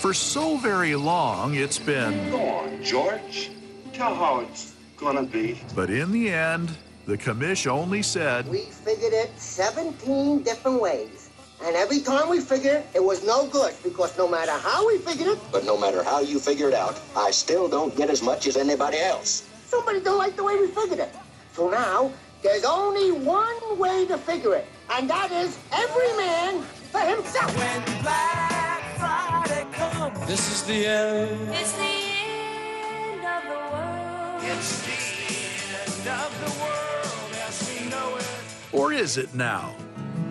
For so very long, it's been. Go on, George. Tell how it's gonna be. But in the end, the commish only said. We figured it 17 different ways. And every time we figured it, it was no good because no matter how we figured it, But no matter how you figure it out, I still don't get as much as anybody else. somebody don't like the way we figured it. So now, there's only one way to figure it, and that is every man for himself. This is the end. It's the end of the world. It's the end of the world as we know it. Or is it now?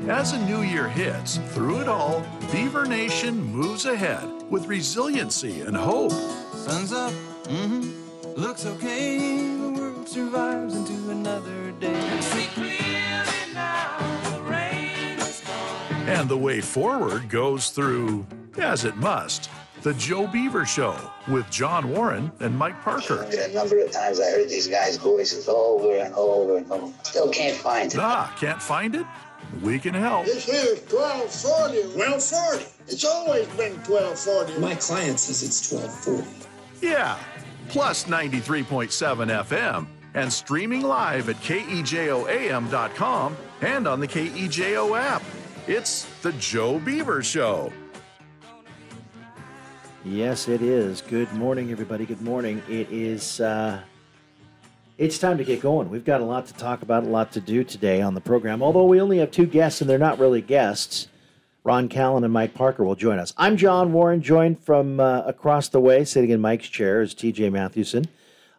As a new year hits, through it all, Beaver Nation moves ahead with resiliency and hope. Sun's up. Mm-hmm. Looks okay. The world survives into another day. See clearly now. The rain is gone. And the way forward goes through, as it must, the Joe Beaver Show with John Warren and Mike Parker. A number of times I heard these guys' voices over and over and over. Still can't find it. Ah, can't find it? We can help. This here is 1240. 1240. It's always been 1240. My client says it's 1240. Yeah, plus 93.7 FM and streaming live at KEJOAM.com and on the KEJO app. It's the Joe Beaver Show. Yes, it is. Good morning, everybody. Good morning. It is. Uh, it's time to get going. We've got a lot to talk about, a lot to do today on the program. Although we only have two guests, and they're not really guests. Ron Callan and Mike Parker will join us. I'm John Warren, joined from uh, across the way, sitting in Mike's chair, is TJ Mathewson.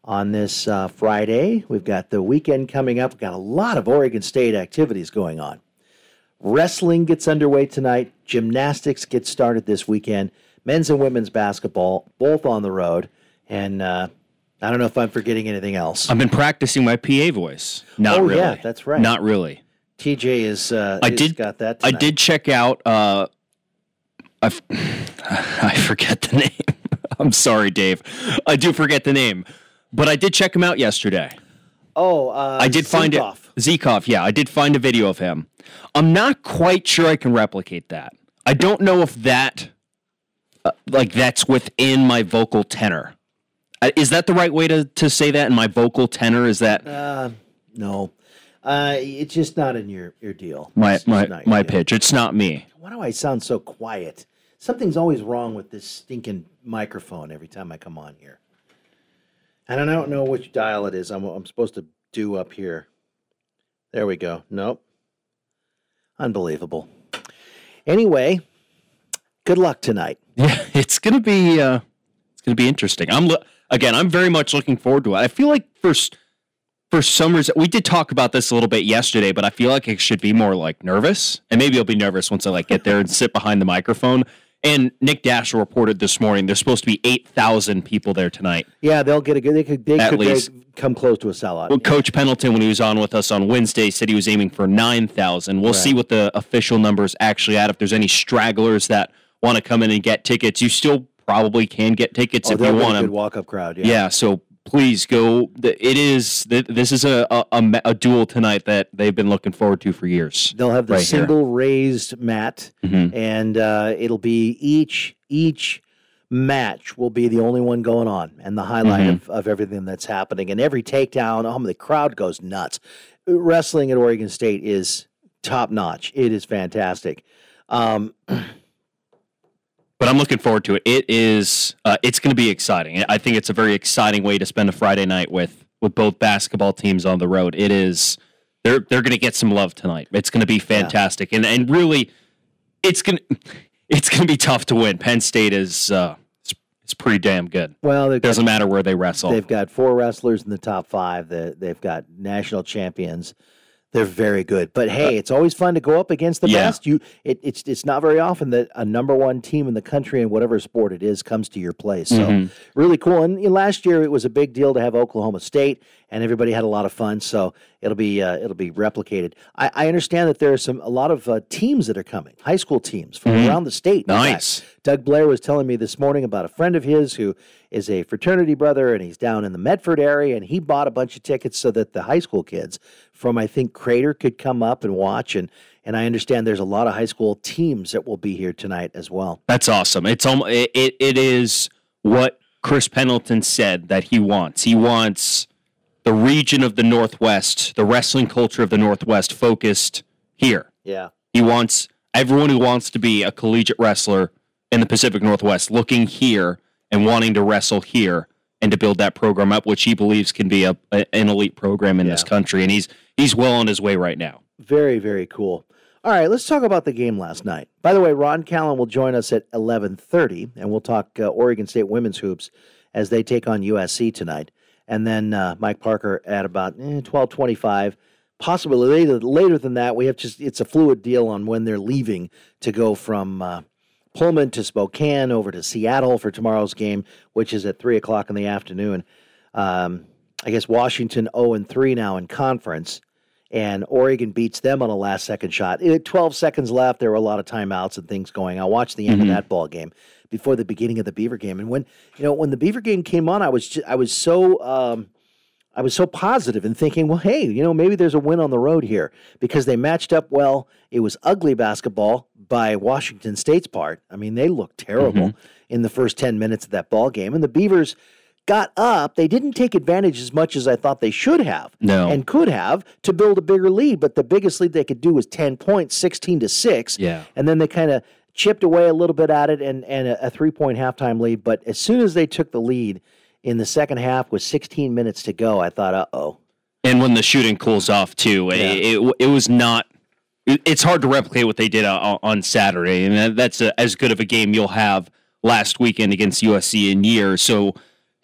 On this uh, Friday, we've got the weekend coming up. We've got a lot of Oregon State activities going on. Wrestling gets underway tonight. Gymnastics gets started this weekend. Men's and women's basketball, both on the road. And uh, I don't know if I'm forgetting anything else. I've been practicing my PA voice. Not Oh, really. yeah, that's right. Not really. TJ is. Uh, I did got that. I did check out. Uh, I f- I forget the name. I'm sorry, Dave. I do forget the name, but I did check him out yesterday. Oh, uh, I did find it. Zikov, yeah, I did find a video of him. I'm not quite sure I can replicate that. I don't know if that, uh, like, that's within my vocal tenor. Uh, Is that the right way to, to say that? In my vocal tenor, is that Uh, no, uh, it's just not in your your deal. my It's my my deal. pitch? It's not me. Why do I sound so quiet? Something's always wrong with this stinking microphone every time I come on here. And I don't know which dial it is. I'm, I'm supposed to do up here. There we go. Nope. Unbelievable. Anyway, good luck tonight. Yeah, it's gonna be uh, it's gonna be interesting. I'm lo- again. I'm very much looking forward to it. I feel like for for some reason we did talk about this a little bit yesterday, but I feel like it should be more like nervous, and maybe I'll be nervous once I like get there and sit behind the microphone. And Nick Daschel reported this morning there's supposed to be eight thousand people there tonight. Yeah, they'll get a good. They could. They At could least. come close to a sellout. Well, Coach Pendleton, when he was on with us on Wednesday, said he was aiming for 9,000. We'll Right. see what the official numbers actually at. If there's any stragglers that want to come in and get tickets, you still probably can get tickets oh, if you want a them. walk-up crowd. Yeah. Yeah. so please go. It is, this is a, a, a, duel tonight that they've been looking forward to for years. They'll have the Right here. single raised mat, Mhm. and uh, it'll be each each match will be the only one going on, and the highlight Mhm. of, of everything that's happening. And every takedown, oh, the crowd goes nuts. Wrestling at Oregon State is top notch. It is fantastic. Um, But I'm looking forward to it. It is, uh, it's going to be exciting. I think it's a very exciting way to spend a Friday night with, with both basketball teams on the road. It is, they're, they're going to get some love tonight. It's going to be fantastic. And, and really, it's going to, it's going to be tough to win. Penn State is, uh, it's, it's pretty damn good. well, they've Doesn't matter where they wrestle. they've got four wrestlers in the top five. They, they've got national champions. They're very good. But hey, it's always fun to go up against the Uh, Yeah. best. You it, it's it's not very often that a number one team in the country in whatever sport it is comes to your place. So Mhm. really cool. And you know, last year it was a big deal to have Oklahoma State, and everybody had a lot of fun. So it'll be uh, it'll be replicated. I, I understand that there are some a lot of uh, teams that are coming, high school teams from Mhm. around the state. Nice. Doug Blair was telling me this morning about a friend of his who is a fraternity brother and he's down in the Medford area and he bought a bunch of tickets so that the high school kids from I think Crater could come up and watch and and I understand there's a lot of high school teams that will be here tonight as well. That's awesome. It's almost, it, it, it is what Chris Pendleton said that he wants. He wants the region of the Northwest, the wrestling culture of the Northwest focused here. Yeah. He wants everyone who wants to be a collegiate wrestler in the Pacific Northwest looking here and wanting to wrestle here and to build that program up, which he believes can be a, a an elite program in Yeah. this country. And he's he's well on his way right now. Very, very cool. All right, let's talk about the game last night. By the way, Ron Callan will join us at 11:30 and we'll talk uh, Oregon State women's hoops as they take on USC tonight. And then uh, Mike Parker at about eh, 12:25, possibly later later than that. We have just it's a fluid deal on when they're leaving to go from uh, Pullman to Spokane over to Seattle for tomorrow's game, which is at three o'clock in the afternoon. Um, I guess Washington 0 and 3 now in conference, and Oregon beats them on a last second shot. It, 12 seconds left. There were a lot of timeouts and things going. I watched the end Mhm. of that ball game before the beginning of the Beaver game, and when you know when the Beaver game came on, I was ju- I was so. Um, I was so positive and thinking, well, hey, you know, maybe there's a win on the road here because they matched up well. It was ugly basketball by Washington State's part. I mean, they looked terrible in the first 10 minutes of that ball game. And the Beavers got up. They didn't take advantage as much as I thought they should have No. and could have to build a bigger lead. But the biggest lead they could do was 10 points, 16 to 6. Yeah. And then they kind of chipped away a little bit at it and, and a, a three point halftime lead. But as soon as they took the lead in the second half with 16 minutes to go, I thought, uh oh. And when the shooting cools off too, it, it, it was not. It's hard to replicate what they did on, on Saturday, and that's a, as good of a game you'll have last weekend against USC in years. So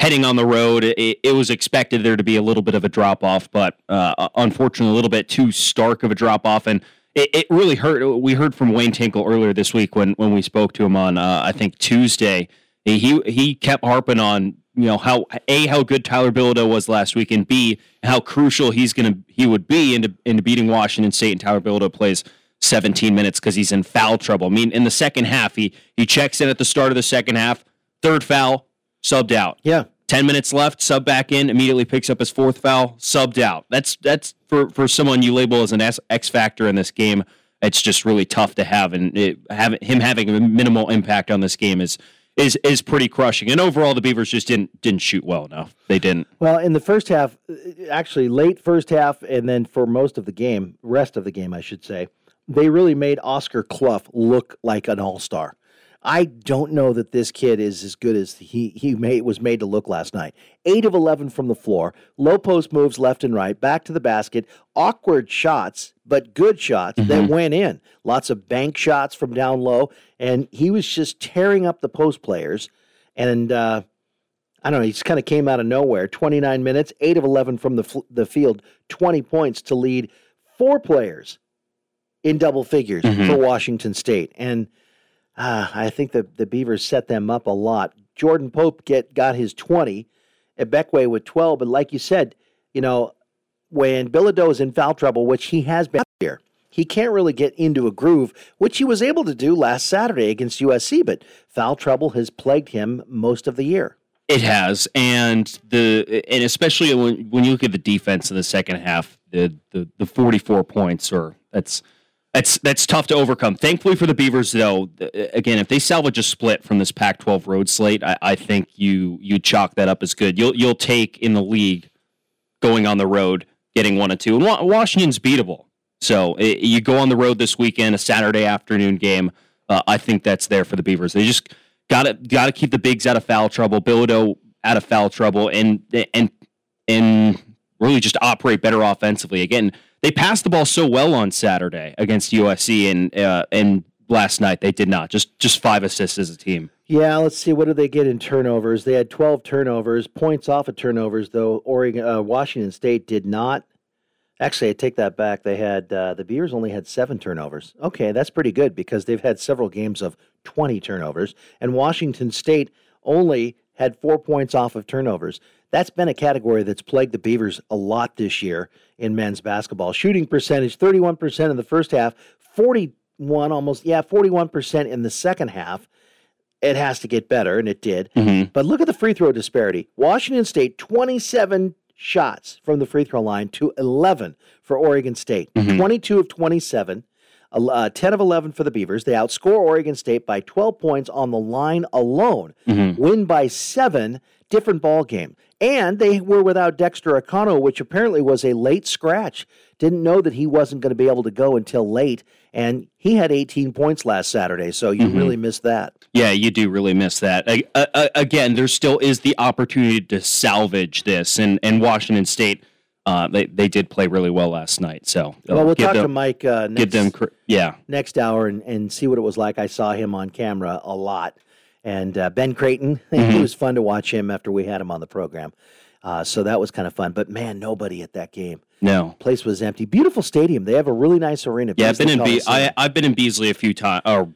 heading on the road, it, it was expected there to be a little bit of a drop off, but uh, unfortunately, a little bit too stark of a drop off, and it, it really hurt. We heard from Wayne Tinkle earlier this week when when we spoke to him on uh, I think Tuesday. He he kept harping on you know how a how good Tyler Bilodeau was last week, and b how crucial he's gonna he would be into into beating Washington State. And Tyler Bilodeau plays 17 minutes because he's in foul trouble. I mean, in the second half, he he checks in at the start of the second half, third foul, subbed out. Yeah. 10 minutes left, sub back in, immediately picks up his fourth foul, subbed out. That's that's for for someone you label as an X factor in this game. It's just really tough to have, and it, have, him having a minimal impact on this game is is is pretty crushing. And overall, the Beavers just didn't didn't shoot well enough. They didn't. Well, in the first half, actually late first half, and then for most of the game, rest of the game, I should say, they really made Oscar Cluff look like an all star. I don't know that this kid is as good as he he made, was made to look last night. Eight of eleven from the floor, low post moves left and right, back to the basket, awkward shots, but good shots that went in. Lots of bank shots from down low, and he was just tearing up the post players. And uh, I don't know. He just kind of came out of nowhere. 29 minutes, 8 of 11 from the, f- the field, 20 points to lead four players in double figures Mhm. for Washington State. And uh, I think the, the Beavers set them up a lot. Jordan Pope get got his 20, Ibekwe with 12. But like you said, you know, when Bilodeau is in foul trouble, which he has been here, he can't really get into a groove, which he was able to do last Saturday against USC. But foul trouble has plagued him most of the year. It has, and the and especially when when you look at the defense in the second half, the the, the forty four points, or that's that's that's tough to overcome. Thankfully for the Beavers, though, again, if they salvage a split from this Pac twelve road slate, I, I think you you chalk that up as good. You'll you'll take in the league going on the road, getting one and two, and Wa- Washington's beatable. So i you go on the road this weekend, a Saturday afternoon game. Uh, I think that's there for the Beavers. They just got to got to keep the bigs out of foul trouble, Bilodeau out of foul trouble, and and and really just operate better offensively. Again, they passed the ball so well on Saturday against USC, and uh, and last night they did not. Just just five assists as a team. Yeah, let's see. What do they get in turnovers? They had 12 turnovers, points off of turnovers, though. Oregon, uh, Washington State did not. Actually, I take that back. They had uh, the Beavers only had seven turnovers. Okay, that's pretty good because they've had several games of 20 turnovers, and Washington State only had four points off of turnovers. That's been a category that's plagued the Beavers a lot this year in men's basketball. Shooting percentage 31% in the first half, 41 almost, yeah, 41% in the second half it has to get better, and it did. Mhm. But look at the free throw disparity. Washington State, 27 shots from the free throw line to 11 for Oregon State. Mhm. 22 of 27, uh, uh, 10 of 11 for the Beavers. They outscore Oregon State by 12 points on the line alone. Mhm. Win by seven, different ball game. And they were without Dexter Akanno, which apparently was a late scratch. Didn't know that he wasn't going to be able to go until late. And he had 18 points last Saturday, so you Mhm. really miss that. Yeah, you do really miss that. A- a- again, there still is the opportunity to salvage this, and and Washington State, uh, they they did play really well last night. So uh, Well, we'll talk to Mike uh, next, Give them, cr- yeah, next hour and, and see what it was like. I saw him on camera a lot. And uh, Ben Creighton, it Mhm. was fun to watch him after we had him on the program. Uh, so that was kind of fun. But man, nobody at that game. no, Place was empty. Beautiful stadium. They have a really nice arena. yeah. I've been in Be- I I've been in Beasley a few times, or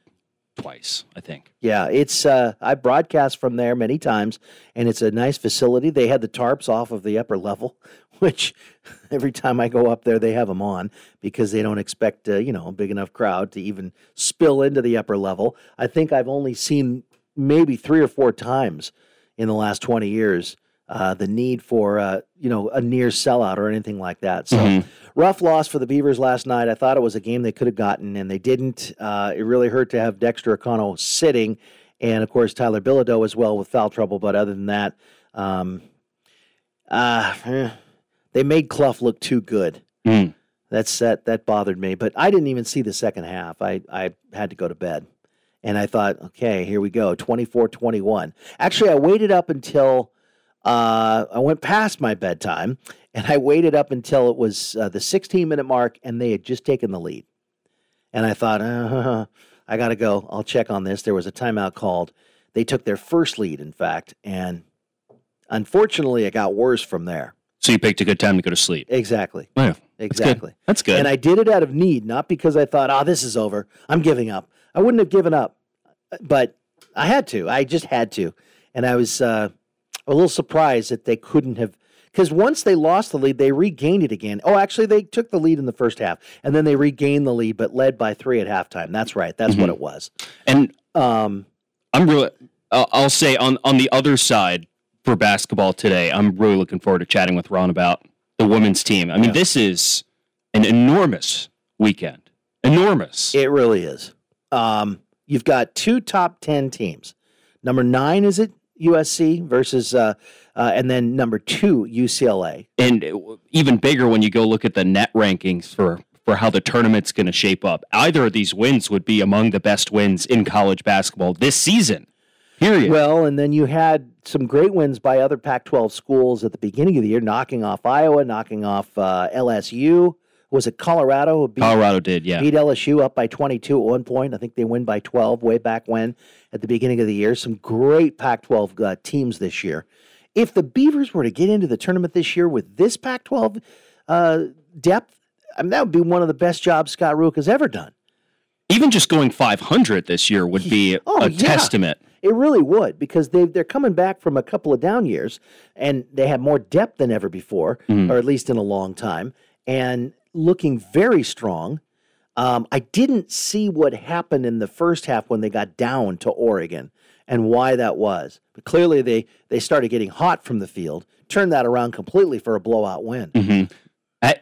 twice, I think. Yeah, it's uh, I broadcast from there many times, and it's a nice facility. They had the tarps off of the upper level, which every time I go up there, they have them on because they don't expect uh, you know a big enough crowd to even spill into the upper level. I think I've only seen maybe three or four times in the last twenty years uh, the need for uh, you know a near sellout or anything like that. So Mhm. rough loss for the Beavers last night. I thought it was a game they could have gotten, and they didn't. Uh, it really hurt to have Dexter Akanno sitting, and of course Tyler Bilodeau as well with foul trouble. But other than that, um, uh, eh, they made Cluff look too good. Mm. That's that that bothered me. But I didn't even see the second half. I I had to go to bed. And I thought, okay, here we go, 24-21. Actually, I waited up until uh, I went past my bedtime, and I waited up until it was uh, the 16 minute mark, and they had just taken the lead. And I thought, uh, I got to go. I'll check on this. There was a timeout called. They took their first lead, in fact, and unfortunately, it got worse from there. So you picked a good time to go to sleep. Exactly. Yeah, that's good. Exactly. That's good. And I did it out of need, not because I thought, oh, this is over. I'm giving up. I wouldn't have given up, but I had to. I just had to. And I was uh, a little surprised that they couldn't have. Because once they lost the lead, they regained it again. Oh, actually, they took the lead in the first half, and then they regained the lead, but led by three at halftime. That's right. That's what Mhm. it was. and Um, I'm really, I'll I'll say on on the other side for basketball today, I'm really looking forward to chatting with Ron about the women's team. I mean, Yeah. this is an enormous weekend. Enormous. It really is. Um, you've got two top 10 teams. Number nine, is it USC versus, uh, uh, and then number two, UCLA. and even bigger when you go look at the net rankings for for how the tournament's going to shape up. Either of these wins would be among the best wins in college basketball this season. Period. Well, and then you had some great wins by other Pac 12 schools at the beginning of the year, knocking off Iowa, knocking off uh, LSU. Was it Colorado? beat- Colorado did, yeah. beat LSU up by 22 at one point. I think they win by 12 way back when at the beginning of the year. Some great Pac 12 uh, teams this year. If the Beavers were to get into the tournament this year with this Pac 12 uh, depth, I mean, that would be one of the best jobs Scott Rueck has ever done. Even just going 500 this year would be Oh, a yeah. testament. It really would because they they're coming back from a couple of down years and they have more depth than ever before, Mhm. or at least in a long time, and looking very strong. Um, I didn't see what happened in the first half when they got down to Oregon and why that was. But clearly they they started getting hot from the field, turned that around completely for a blowout win. hmm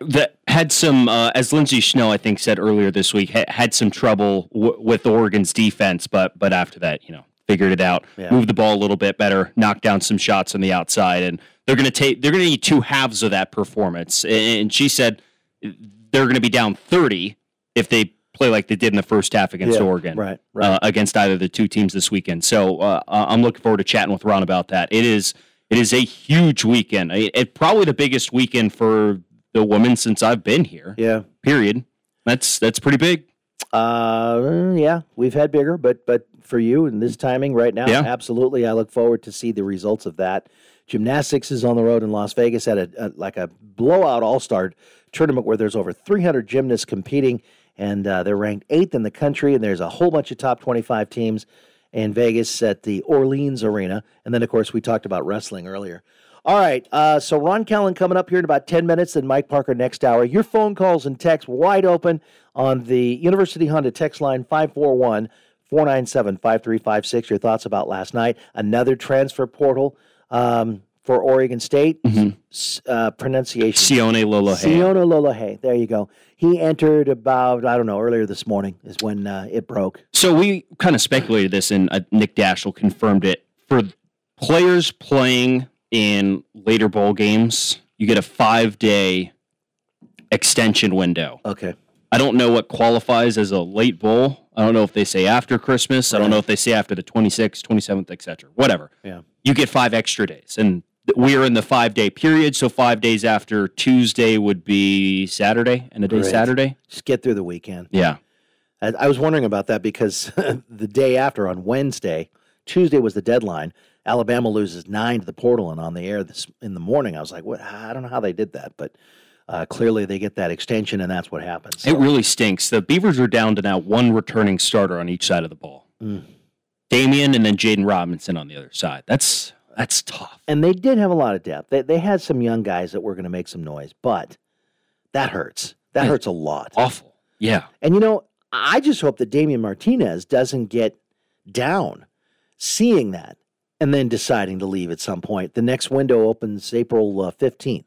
That had some, uh, as Lindsey Schnell I think said earlier this week, ha- had some trouble w- with Oregon's defense, but but after that, you know, figured it out, Yeah. moved the ball a little bit better, knocked down some shots on the outside, and they're going to take they're going to need two halves of that performance. And she said they're going to be down thirty if they play like they did in the first half against Yeah, Oregon, right, right. Uh, against either of the two teams this weekend. So uh, I'm looking forward to chatting with Ron about that. It is it is a huge weekend. It, it probably the biggest weekend for the women since I've been here. Yeah. Period. That's that's pretty big. Uh, yeah, we've had bigger, but but for you and this timing right now, Yeah. absolutely. I look forward to see the results of that. Gymnastics is on the road in Las Vegas at a, a like a blowout All Star tournament where there's over 300 gymnasts competing, and uh, they're ranked eighth in the country. And there's a whole bunch of top 25 teams in Vegas at the Orleans Arena, and then of course we talked about wrestling earlier. All right, uh, so Ron Callan coming up here in about 10 minutes, and Mike Parker next hour. Your phone calls and texts wide open on the University Honda text line 541 497 5356. Your thoughts about last night. Another transfer portal um, for Oregon State. S- Uh, pronunciation. Sione Lolohe. Siona Lolohe. There you go. He entered about, I don't know, earlier this morning is when uh, it broke. So we kind of speculated this, and uh, Nick Daschel confirmed it. For players playing in later bowl games, you get a five day extension window. Okay. I don't know what qualifies as a late bowl. I don't know if they say after Christmas. I don't know if they say after the 26th, 27th, etc. Whatever. Yeah. You get five extra days. And th- we're in the five day period. So five days after Tuesday would be Saturday and a day Great. Saturday. Just get through the weekend. Yeah. I, I was wondering about that because the day after on Wednesday, Tuesday was the deadline. Alabama loses nine to the portal and on the air this in the morning. I was like, what? I don't know how they did that, but uh, clearly they get that extension and that's what happens. It really stinks. The Beavers are down to now one returning starter on each side of the ball. Mm. Damien and then Jaden Robinson on the other side. That's that's tough. And they did have a lot of depth. They, they had some young guys that were going to make some noise, but that hurts. That hurts a lot. Awful. Yeah. And you know, I just hope that Damien Martinez doesn't get down seeing that and then deciding to leave at some point. The next window opens April uh, 15th.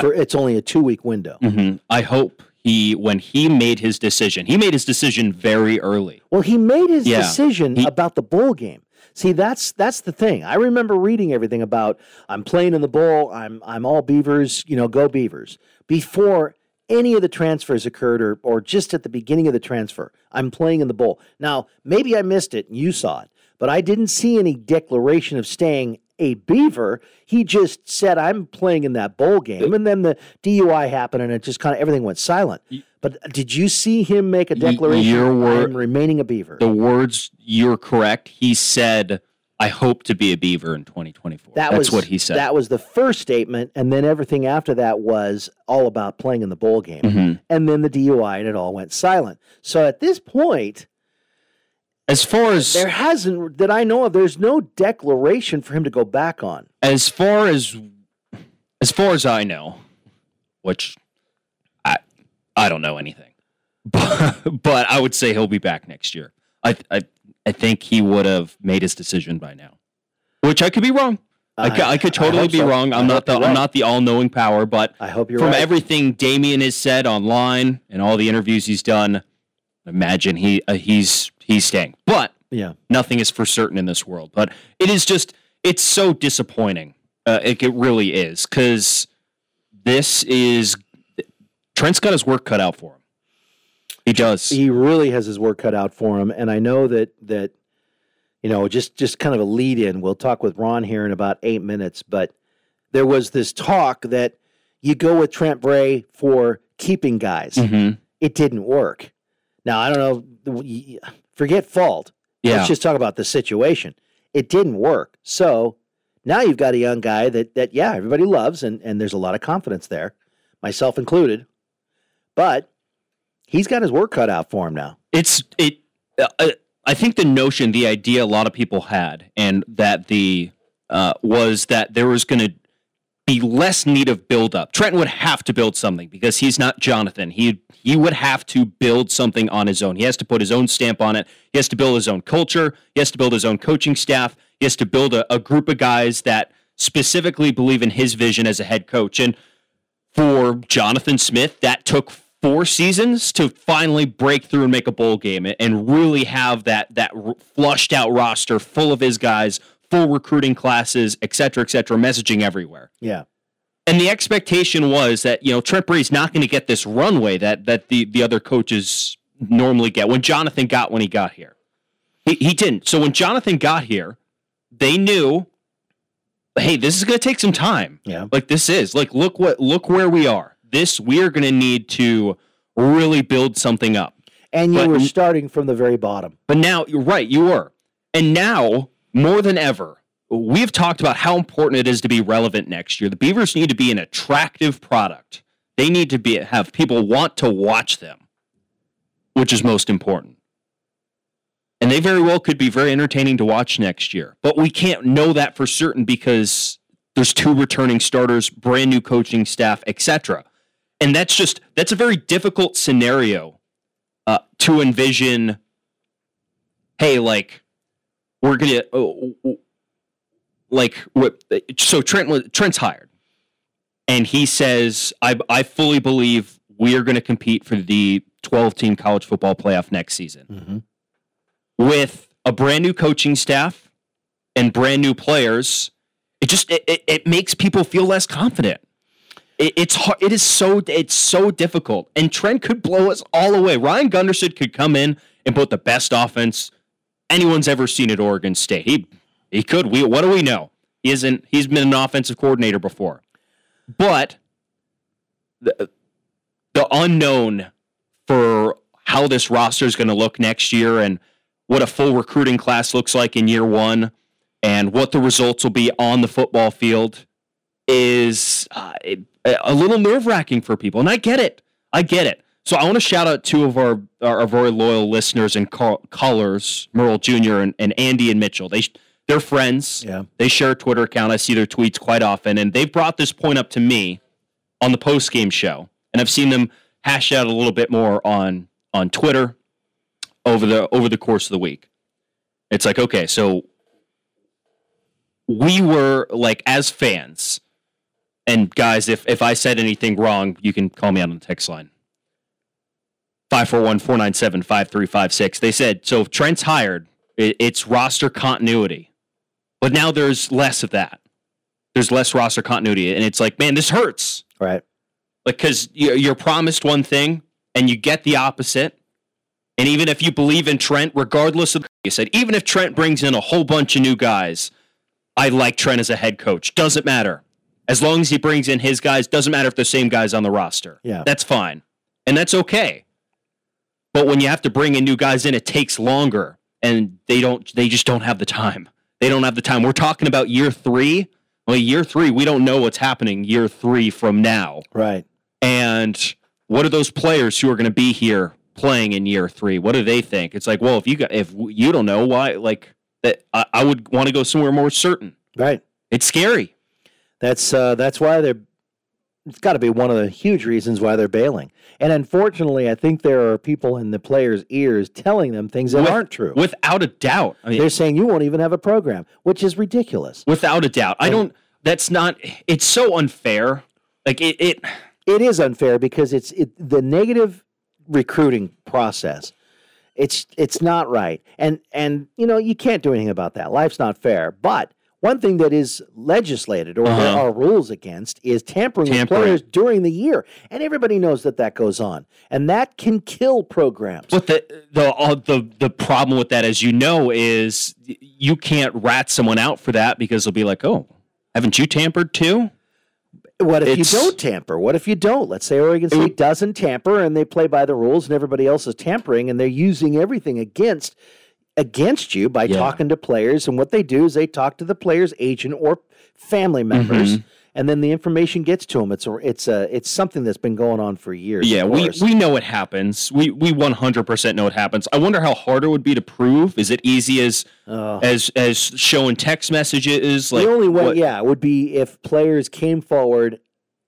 For, it's only a two week window. hmm I hope he when he made his decision, he made his decision very early. Well, he made his Yeah. decision He- about the bowl game. See, that's that's the thing. I remember reading everything about I'm playing in the bowl. I'm I'm all Beavers. You know, go Beavers. Before any of the transfers occurred, or or just at the beginning of the transfer, I'm playing in the bowl. Now, maybe I missed it and you saw it, but I didn't see any declaration of staying a Beaver. He just said I'm playing in that bowl game, and then the DUI happened, and it just kind of everything went silent. But did you see him make a declaration? your word- remaining a Beaver. The words you're correct. He said, "I hope to be a Beaver in 2024." That That's was what he said. That was the first statement, and then everything after that was all about playing in the bowl game, Mhm. and then the DUI, and it all went silent. So at this point, As far as there hasn't that I know of. There's no declaration for him to go back on. as far as as far as I know, which I don't know anything, but but I would say he'll be back next year. I I I think he would have made his decision by now, which I could be wrong. I, could, I could totally be so. wrong. I I'm not the you're I'm not the all knowing power, but I hope you're from right. everything Damien has said online and all the interviews he's done, imagine he uh, he's he's staying. But yeah, nothing is for certain in this world. But it is just it's so disappointing. Uh, it, it really is because this is Trent's got his work cut out for him. He does. he really has his work cut out for him, and I know that that you know just just kind of a lead in. We'll talk with Ron here in about eight minutes, but there was this talk that you go with Trent Bray for keeping guys. Mhm. It didn't work. Now I don't know. Forget fault. Yeah. Let's just talk about the situation. It didn't work. So now you've got a young guy that that yeah everybody loves, and and there's a lot of confidence there, myself included. But he's got his work cut out for him now. it's it uh, uh, i think the notion the idea a lot of people had and that the uh, was that there was going to be less need of build up trenton would have to build something because he's not jonathan. He he would have to build something on his own. He has to put his own stamp on it. He has to build his own culture. He has to build his own coaching staff. He has to build a, a group of guys that specifically believe in his vision as a head coach. And for Jonathan Smith, that took four seasons to finally break through and make a bowl game and really have that that flushed out roster full of his guys, full recruiting classes, et cetera, et cetera, messaging everywhere. Yeah. And the expectation was that you know Trent Bray's not going to get this runway that that the the other coaches normally get. When Jonathan got when he got here, he he didn't. So when Jonathan got here, they knew, hey, this is going to take some time. Yeah. Like this is like look what look where we are. This we are going to need to really build something up. And you But- were starting from the very bottom. But now you're right, you were. And now, more than ever, we've talked about how important it is to be relevant next year. The Beavers need to be an attractive product. They need to be have people want to watch them, which is most important. And they very well could be very entertaining to watch next year. But we can't know that for certain because there's two returning starters, brand new coaching staff, etc. And that's just that's a very difficult scenario uh, to envision hey, like we're gonna uh, like what? So Trent Trent's hired, and he says, I I fully believe we are going to compete for the 12 team college football playoff next season Mm-hmm. with a brand new coaching staff and brand new players. It just it, it, it makes people feel less confident. It, it's hard. It is so it's so difficult, and Trent could blow us all away. Ryan Gunderson could come in and put the best offense anyone's ever seen at Oregon State. He he could. We what do we know? He isn't. He's been an offensive coordinator before, but the the unknown for how this roster is going to look next year and what a full recruiting class looks like in year one and what the results will be on the football field is uh, it- a little nerve wracking for people. And I get it. I get it. So I want to shout out two of our, our, very loyal listeners and call, callers, Merle Jr. And, and Andy and Mitchell. They, they're friends. Yeah. They share a Twitter account. I see their tweets quite often. And they've brought this point up to me on the post game show. And I've seen them hash out a little bit more on on Twitter over the over the course of the week. It's like, okay, so we were like as fans, and guys, if if I said anything wrong, you can call me out on the text line. 541-497-5356. They said, so if Trent's hired, it, it's roster continuity. But now there's less of that. There's less roster continuity. And it's like, man, this hurts. Right. Like, because you're promised one thing and you get the opposite. And even if you believe in Trent, regardless of you said, even if Trent brings in a whole bunch of new guys, I like Trent as a head coach. Doesn't matter. As long as he brings in his guys, doesn't matter if the same guys on the roster. Yeah. That's fine. And that's okay. But when you have to bring in new guys in, it takes longer. And they don't they just don't have the time. They don't have the time. We're talking about year three. Well, year three, we don't know what's happening year three from now. Right. And what are those players who are going to be here playing in year three? What do they think? It's like, well, if you got, if you don't know why, like that, I, I would want to go somewhere more certain. Right. It's scary. That's uh, that's why they're. It's got to be one of the huge reasons why they're bailing. And unfortunately, I think there are people in the players' ears telling them things that With- aren't true. Without a doubt. I mean, They're saying you won't even have a program, which is ridiculous. without a doubt. I don't. That's not. It's so unfair. Like it. it It is unfair because it's it, the negative recruiting process. It's it's not right, and and you know you can't do anything about that. Life's not fair. But one thing that is legislated or there Uh-huh. are rules against is tampering, Tampering. with players during the year, and everybody knows that that goes on, and that can kill programs. But the the uh, the the problem with that, as you know, is you can't rat someone out for that because they'll be like, "Oh, haven't you tampered too?" What if It's- you don't tamper? What if you don't? Let's say Oregon State doesn't tamper and they play by the rules and everybody else is tampering and they're using everything against against you by Yeah. talking to players and what they do is they talk to the player's agent or family members Mhm. and then the information gets to them. It's a, it's a it's something that's been going on for years. Yeah, we, we know it happens. We we one hundred percent know it happens. I wonder how hard it would be to prove. Is it easy as Oh. as as showing text messages? Like the only way, what- yeah, would be if players came forward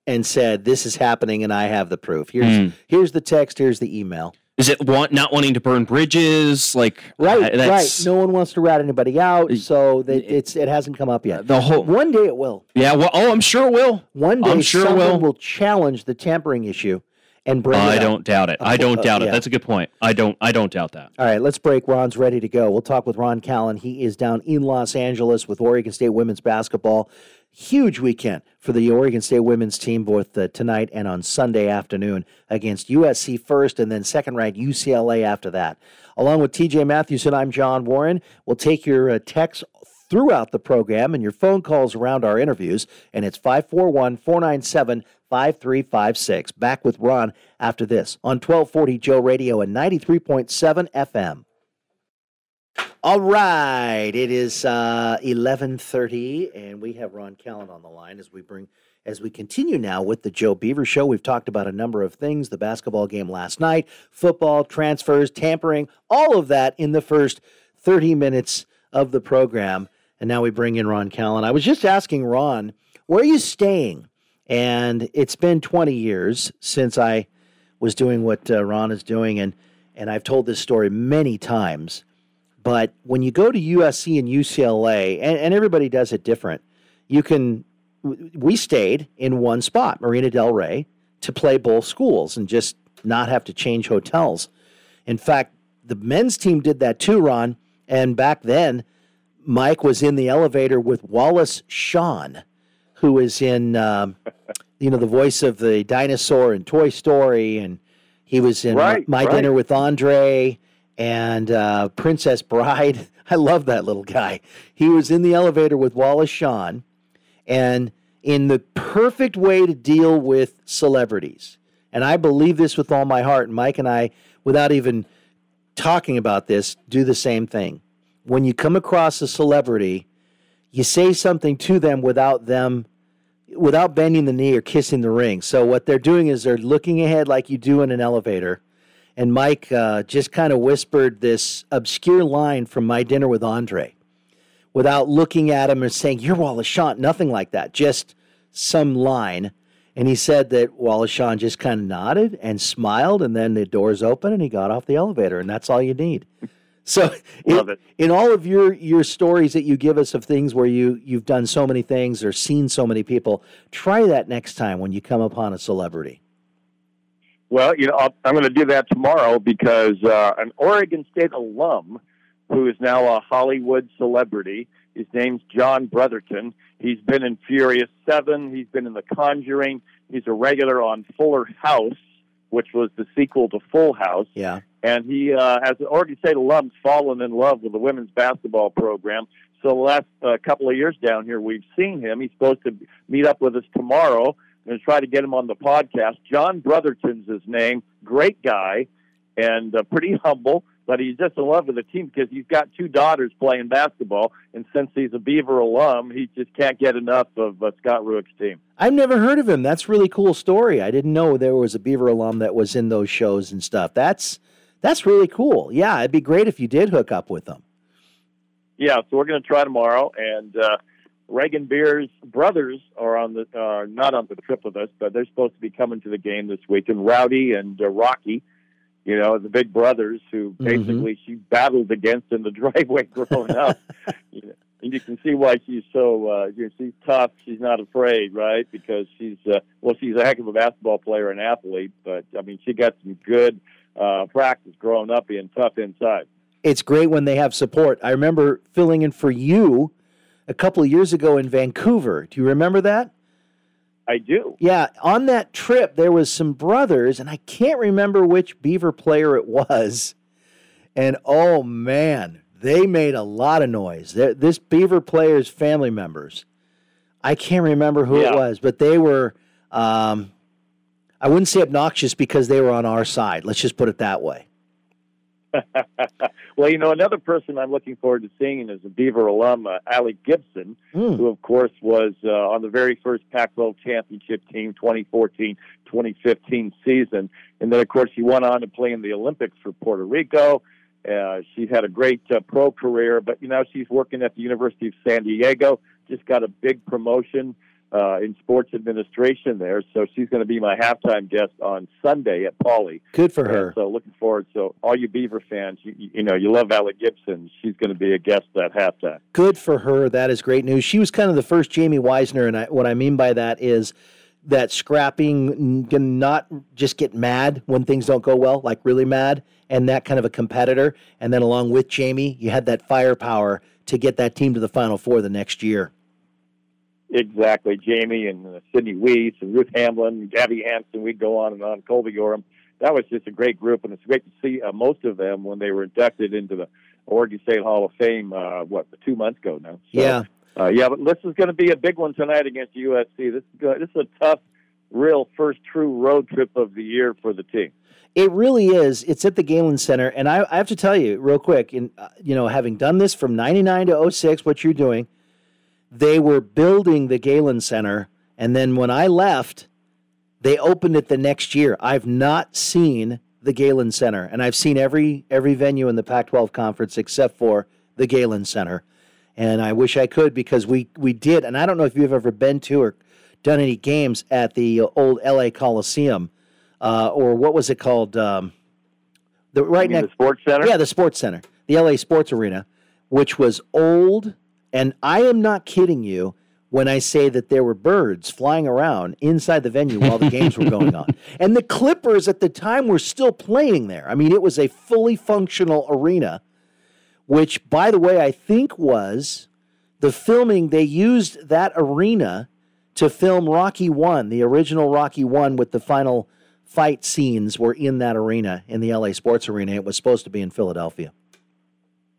and said, "This is happening, and I have the proof." Here's Mm. here's the text. Here's the email. Is it want not wanting to burn bridges? Like Right, uh, right. No one wants to rat anybody out, so that it's it hasn't come up yet. The whole One day it will. yeah. Well, oh, I'm sure it will. One day I'm sure someone will. challenge the tampering issue and bring. I up. don't doubt it. I don't Uh, doubt yeah. it. That's a good point. I don't. I don't doubt that. All right, let's break. Ron's ready to go. We'll talk with Ron Callan. He is down in Los Angeles with Oregon State women's basketball. Huge weekend for the Oregon State women's team, both uh, tonight and on Sunday afternoon against USC first, and then second ranked UCLA after that. Along with TJ Matthewson, I'm John Warren. We'll take your uh, texts throughout the program and your phone calls around our interviews, and it's 541 497 5356. Back with Ron after this on 1240 Joe Radio and 93.7 FM. All right, it is uh, eleven thirty, and we have Ron Callan on the line as we bring as we continue now with the Joe Beaver Show. We've talked about a number of things: the basketball game last night, football, transfers, tampering, all of that in the first thirty minutes of the program. And now we bring in Ron Callan. I was just asking Ron, where are you staying? And it's been twenty years since I was doing what uh, Ron is doing, and and I've told this story many times But when you go to USC and UCLA, and, and everybody does it different, you can. We stayed in one spot, Marina Del Rey, to play both schools and just not have to change hotels. In fact, the men's team did that too, Ron. And back then, Mike was in the elevator with Wallace Shawn, who is in, um, you know, the voice of the dinosaur in Toy Story, and he was in Right, My right. Dinner with Andre and uh, Princess Bride. I love that little guy. He was in the elevator with Wallace Shawn, and in the perfect way to deal with celebrities. And I believe this with all my heart. And Mike and I, without even talking about this, do the same thing. When you come across a celebrity, you say something to them without them without bending the knee or kissing the ring. So what they're doing is they're looking ahead like you do in an elevator. And Mike uh, just kind of whispered this obscure line from My Dinner with Andre without looking at him and saying, You're Wallace Shawn. Nothing like that. Just some line. And he said that Wallace Shawn just kind of nodded and smiled, and then the doors open and he got off the elevator, and that's all you need. So, in, in all of your your stories that you give us of things where you you've done so many things or seen so many people, try that next time when you come upon a celebrity. Well, you know, I'll, I'm going to do that tomorrow because uh, an Oregon State alum who is now a Hollywood celebrity. His name's John Brotherton. He's been in Furious Seven. He's been in The Conjuring. He's a regular on Fuller House, which was the sequel to Full House. Yeah. And he, uh, as an Oregon State alum, fallen in love with the women's basketball program. So the last uh, couple of years down here, we've seen him. He's supposed to meet up with us tomorrow. Going to try to get him on the podcast. John Brotherton's his name. Great guy and uh, pretty humble, but he's just in love with the team because he's got two daughters playing basketball. And since he's a Beaver alum, he just can't get enough of uh, Scott Rueck's team. I've never heard of him. That's a really cool story. I didn't know there was a Beaver alum that was in those shows and stuff. That's that's really cool. Yeah, it'd be great if you did hook up with them. Yeah, so we're going to try tomorrow, and uh, Raegan Beers' brothers are on the uh, not on the trip with us, but they're supposed to be coming to the game this week. And Rowdy and uh, Rocky, you know, the big brothers who Mhm. basically she battled against in the driveway growing up. you know, and you can see why she's so uh, you know, she's tough. She's not afraid, right? Because she's uh, well, she's a heck of a basketball player and athlete, but I mean, she got some good uh, practice growing up being tough inside. It's great when they have support. I remember filling in for you a couple of years ago in Vancouver. Do you remember that? I do. Yeah, on that trip there was some brothers, and I can't remember which Beaver player it was. And oh man, they made a lot of noise. They're- This Beaver player's family members. I can't remember who it was, but they were. Um, I wouldn't say obnoxious because they were on our side. Let's just put it that way. well, you know, another person I'm looking forward to seeing is a Beaver alum, uh, Ali Gibson, Hmm. who, of course, was uh, on the very first Pac 12 championship team 2014 2015 season. And then, of course, she went on to play in the Olympics for Puerto Rico. Uh, she had a great uh, pro career, but, you know, she's working at the University of San Diego, just got a big promotion. Uh, in sports administration there, so she's going to be my halftime guest on Sunday at Pauley. Good for And her. so looking forward. So all you Beaver fans, you, you know, you love Ali Gibson. She's going to be a guest at halftime. Good for her. That is great news. She was kind of the first Jamie Weisner, and I, what I mean by that is that scrapping, can not just get mad when things don't go well, like really mad, and that kind of a competitor. And then along with Jamie, you had that firepower to get that team to the Final Four the next year. Exactly, Jamie and uh, Sydney Wiese and Ruth Hamblin, Gabby Hanson. We'd go on and on. Colby Gorham. That was just a great group, and it's great to see uh, most of them when they were inducted into the Oregon State Hall of Fame. Uh, what two months ago now? So, Yeah. Uh, yeah, but this is going to be a big one tonight against USC. This is this is a tough, real first true road trip of the year for the team. It really is. It's at the Galen Center, and I, I have to tell you real quick. In uh, you know, having done this from '99 to 06, what you're doing, they were building the Galen Center, and then when I left, they opened it the next year. I've not seen the Galen Center, and I've seen every every venue in the Pac-12 conference except for the Galen Center, and I wish I could because we we did. And I don't know if you've ever been to or done any games at the old LA Coliseum uh, or what was it called? Um, the right next the Sports Center. Yeah, the Sports Center. the LA Sports Arena, which was old, and I am not kidding you when I say that there were birds flying around inside the venue while the games were going on. And the Clippers at the time were still playing there. I mean, it was a fully functional arena, which, by the way, I think was the filming. They used that arena to film Rocky One, the original Rocky One, with the final fight scenes were in that arena in the LA Sports Arena. It was supposed to be in Philadelphia.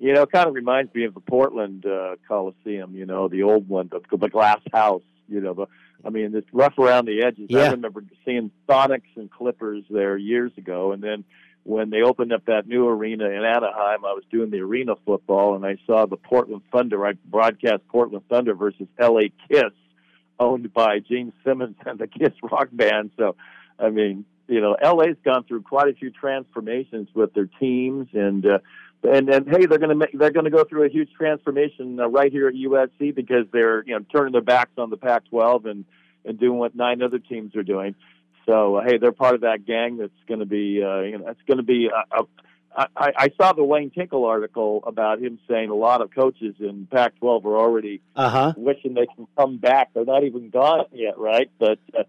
You know, it kind of reminds me of the Portland uh, Coliseum. You know, the old one, the, the glass house. You know, the I mean, it's rough around the edges. Yeah. I remember seeing Sonics and Clippers there years ago, and then when they opened up that new arena in Anaheim, I was doing the arena football, and I saw the Portland Thunder. I broadcast Portland Thunder versus LA Kiss, owned by Gene Simmons and the Kiss rock band. So, I mean, you know, LA's gone through quite a few transformations with their teams, and uh, and and hey, they're going to make they're going to go through a huge transformation uh, right here at USC because they're you know turning their backs on the Pac-12 and and doing what nine other teams are doing. So uh, hey, they're part of that gang that's going to be uh, you know it's going to be. A, a, I, I saw the Wayne Tinkle article about him saying a lot of coaches in Pac-12 are already Uh-huh. wishing they can come back. They're not even gone yet, right? But uh,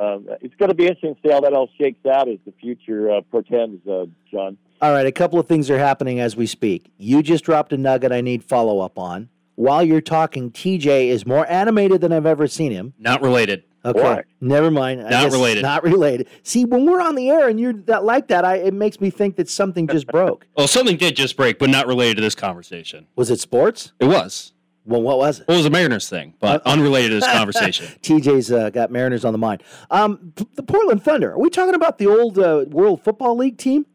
um, it's going to be interesting to see how that all shakes out as the future uh, portends, uh, John. All right, a couple of things are happening as we speak. You just dropped a nugget I need follow up on. While you're talking, TJ is more animated than I've ever seen him. Not related. Okay, Why? never mind. I Not related. Not related. See, when we're on the air and you're that like that, I, it makes me think that something just broke. Well, something did just break, but not related to this conversation. Was it sports? It was. Well, what was it? Well, it was a Mariners thing, but unrelated to this conversation. TJ's uh, got Mariners on the mind. Um, p- the Portland Thunder. Are we talking about the old uh, World Football League team?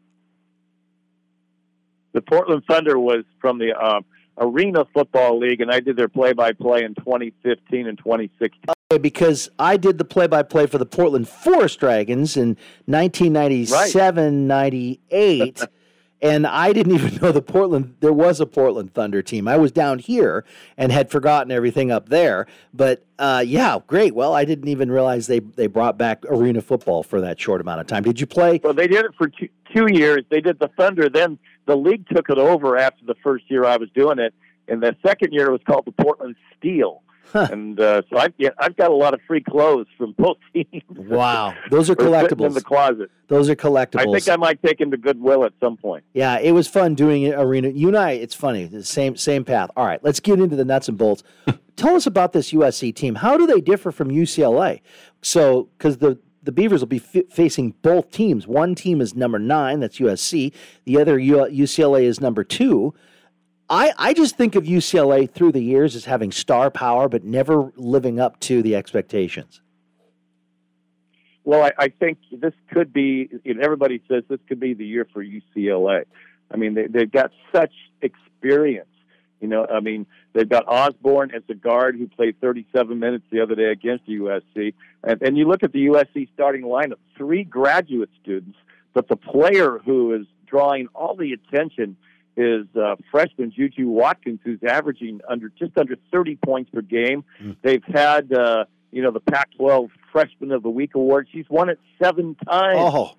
The Portland Thunder was from the uh, Arena Football League, and I did their play-by-play in 2015 and 2016. Okay, Because I did the play-by-play for the Portland Forest Dragons in 1997, 98, and I didn't even know the Portland. There was a Portland Thunder team. I was down here and had forgotten everything up there. But uh, yeah, great. Well, I didn't even realize they they brought back arena football for that short amount of time. Did you play? Well, they did it for two, two years. They did the Thunder. Then the league took it over after the first year I was doing it, and the second year it was called the Portland Steel. And uh, so I've, yeah, I've got a lot of free clothes from both teams. Wow, those are They're in the closet. Those are collectibles. I think I might take them to Goodwill at some point. Yeah, it was fun doing it arena. You and I, it's funny, the same same path. All right, let's get into the nuts and bolts. Tell us about this USC team. How do they differ from UCLA? So, because the the Beavers will be f- facing both teams. One team is number nine, that's USC. The other U- UCLA is number two. I, I just think of UCLA through the years as having star power, but never living up to the expectations. Well, I, I think this could be. You know, everybody says this could be the year for UCLA. I mean, they, they've got such experience. You know, I mean, they've got Osborne as a guard who played 37 minutes the other day against USC, and, and you look at the USC starting lineup: three graduate students, but the player who is drawing all the attention is uh, freshman Juju Watkins, who's averaging under just under 30 points per game. They've had, uh, you know, the Pac-12 Freshman of the Week award. She's won it seven times. Oh,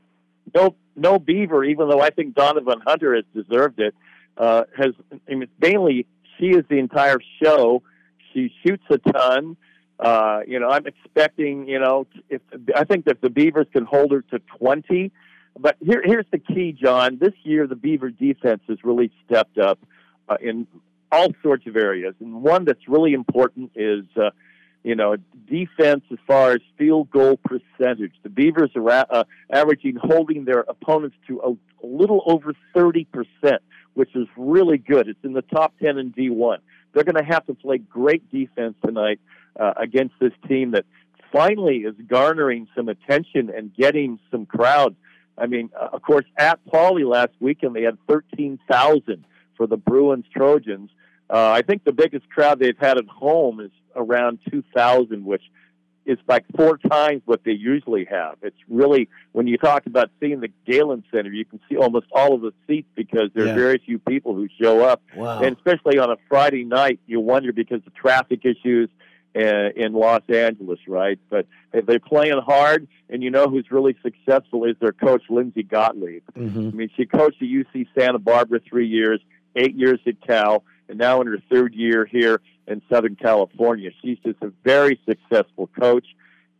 No, no Beaver, even though I think Donovyn Hunter has deserved it. Uh, has I mean, mainly she is the entire show. She shoots a ton. Uh, you know, I'm expecting. You know, if I think that the Beavers can hold her to 20. But here, here's the key, John. This year, the Beaver defense has really stepped up uh, in all sorts of areas, and one that's really important is, uh, you know, defense as far as field goal percentage. The Beavers are uh, averaging holding their opponents to a, little over 30 percent, which is really good. It's in the top 10 in D1. They're going to have to play great defense tonight uh, against this team that finally is garnering some attention and getting some crowds. I mean, uh, of course, at Pauley last weekend, they had 13,000 for the Bruins Trojans. Uh, I think the biggest crowd they've had at home is around 2,000, which is like four times what they usually have. It's really, when you talk about seeing the Galen Center, you can see almost all of the seats because there are Yeah. very few people who show up. wow. And especially on a Friday night, you wonder because of traffic issues uh, in Los Angeles, right? But they're playing hard, and you know who's really successful is their coach, Lindsey Gottlieb. hmm I mean, she coached at UC Santa Barbara three years. eight years at Cal, and now in her third year here in Southern California. She's just a very successful coach,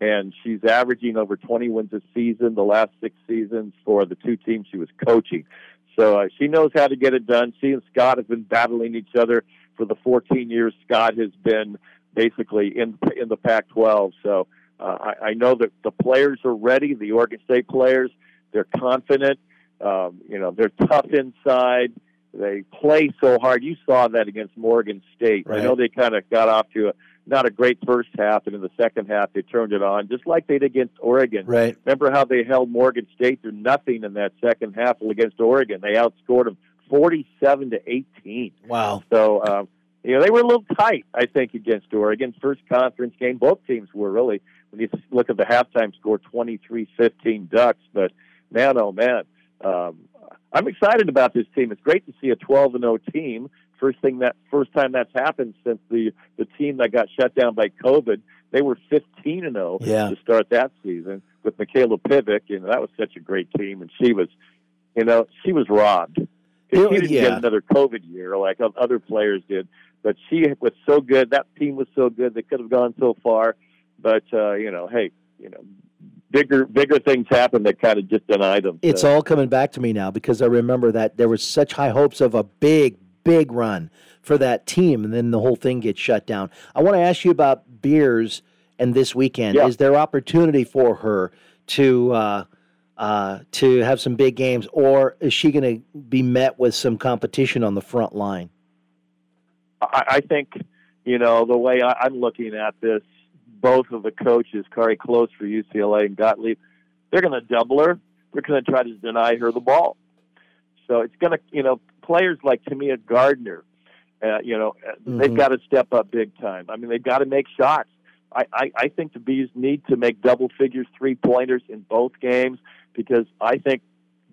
and she's averaging over 20 wins a season the last six seasons for the two teams she was coaching. So uh, she knows how to get it done. She and Scott have been battling each other for the 14 years Scott has been basically in in the Pac-12. So uh, I, I know that the players are ready. The Oregon State players, they're confident. Um, you know, they're tough inside. They play so hard. You saw that against Morgan State. Right. I know they kind of got off to a not a great first half, and in the second half they turned it on, just like they did against Oregon. Right. Remember how they held Morgan State to nothing in that second half against Oregon? They outscored them forty-seven to eighteen. Wow. So, um, you know, they were a little tight, I think, against Oregon. First conference game, both teams were really, when you look at the halftime score, 23-15 Ducks. But, man, oh, man, um, I'm excited about this team. It's great to see a 12 and 0 team. First thing that first time that's happened since the the team that got shut down by COVID. They were 15 and 0 Yeah. to start that season with Mikayla Pivec, and that was such a great team. And she was, you know, she was robbed. She didn't yeah. get another COVID year like other players did, but she was so good. That team was so good; they could have gone so far. But uh, you know, hey, you know, bigger bigger things happen that kind of just denied them. It's So- all coming back to me now because I remember that there was such high hopes of a big, big run for that team, and then the whole thing gets shut down. I want to ask you about Beers and this weekend. Yeah. Is there opportunity for her to uh, uh, to have some big games, or is she going to be met with some competition on the front line? I, I think, you know, the way I, I'm looking at this, both of the coaches, Cori Close for UCLA and Gottlieb, they're going to double her. They're going to try to deny her the ball. So it's going to, you know, players like Timea Gardiner, uh, you know, uh they've Mhm. got to step up big time. I mean, they've got to make shots. I, I, I think the Bees need to make double figures three pointers in both games because I think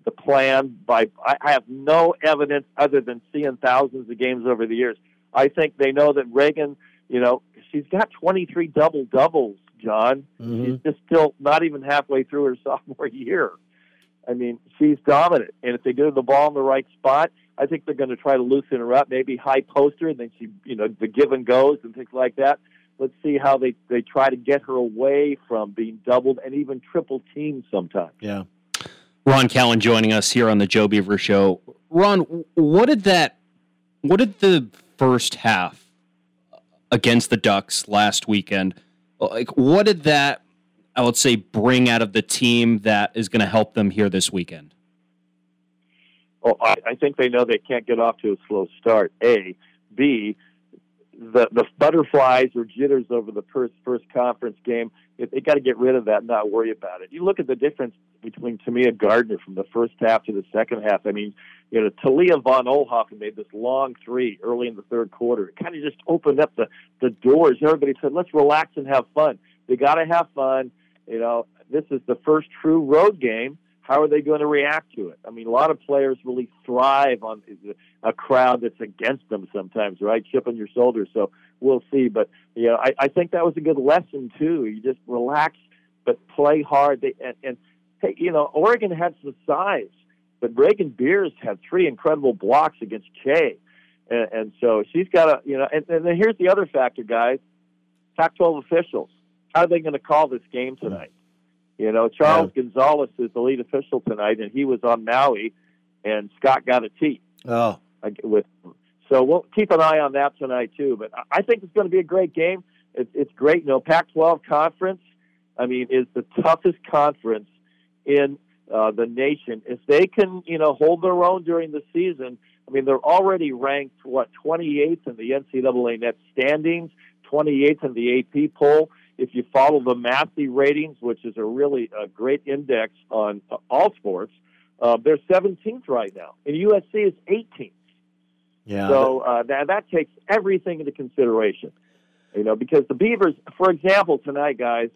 the plan by I, I have no evidence other than seeing thousands of games over the years. I think they know that Raegan, you know, she's got 23 double doubles, John. Mhm. She's just still not even halfway through her sophomore year. I mean, she's dominant, and if they get her the ball in the right spot, I think they're going to try to loosen her up. Maybe high poster, and then she, you know, the give and goes and things like that. Let's see how they they try to get her away from being doubled and even triple teamed sometimes. Yeah. Ron Callan joining us here on the Joe Beaver Show. Ron, what did that? What did the first half against the Ducks last weekend? Like, what did that? I would say bring out of the team that is going to help them here this weekend. Well, I, I think they know they can't get off to a slow start. A, B, the the butterflies or jitters over the first first conference game. They, they got to get rid of that and not worry about it. You look at the difference between Timea Gardiner from the first half to the second half. I mean, you know, Talia von Oelhoffen made this long three early in the third quarter. It kind of just opened up the the doors. Everybody said, "Let's relax and have fun." They got to have fun. You know, this is the first true road game. How are they going to react to it? I mean, a lot of players really thrive on a crowd that's against them sometimes, right? Chip on your shoulder. So we'll see. But you know, I, I think that was a good lesson too. You just relax, but play hard. They, and, and hey, you know, Oregon had some size, but Raegan Beers had three incredible blocks against Kay, and, and so she's got to, you know. And, and then here's the other factor, guys: Pac-12 officials. How are they going to call this game tonight? You know, Charles Gonzalez is the lead official tonight, and he was on Maui, and Scott got a T Oh, with. So we'll keep an eye on that tonight too. But I- think it's going to be a great game. It's it's great. You know, Pac-12 conference. I mean, is the toughest conference in uh, the nation. If they can, you know, hold their own during the season, I mean, they're already ranked what 28th in the NCAA net standings, 28th in the AP poll. If you follow the Massey ratings, which is a really a great index on uh, all sports, uh, they're 17th right now, and USC is 18th. yeah. So uh, that that takes everything into consideration, you know, because the Beavers, for example, tonight, guys,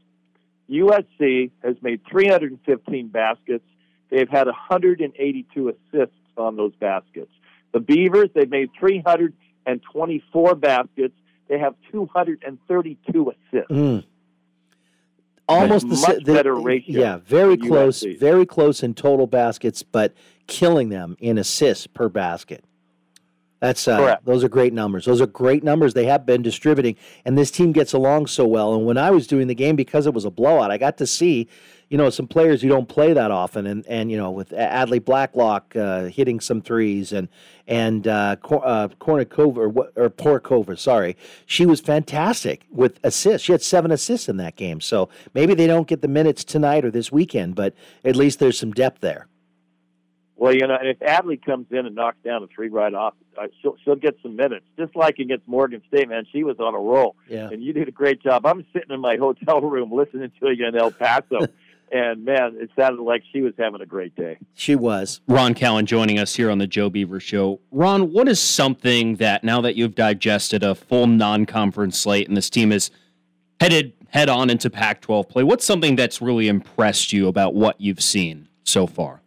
USC has made 315 baskets. They've had 182 assists on those baskets. The Beavers, they've made 324 baskets. They have 232 assists. Mm. Almost the, Much the better ratio Yeah, very close, USC. very close in total baskets, but killing them in assists per basket. That's uh, Correct. those are great numbers. Those are great numbers. They have been distributing, and this team gets along so well. And when I was doing the game, because it was a blowout, I got to see, you know, some players who don't play that often, and and you know, with Adley Blacklock uh, hitting some threes, and and uh, Cor- uh, Kornikova or, what- or Porkova, sorry, she was fantastic with assists. She had seven assists in that game. So maybe they don't get the minutes tonight or this weekend, but at least there's some depth there. Well, you know, and if Adley comes in and knocks down a three right off, uh, she'll she'll get some minutes. Just like against Morgan State, man, she was on a roll. Yeah. And you did a great job. I'm sitting in my hotel room listening to you in El Paso, and man, it sounded like she was having a great day. She was. Ron Callan joining us here on the Joe Beaver Show. Ron, what is something that now that you've digested a full non-conference slate and this team is headed head on into Pac-12 play, what's something that's really impressed you about what you've seen so far?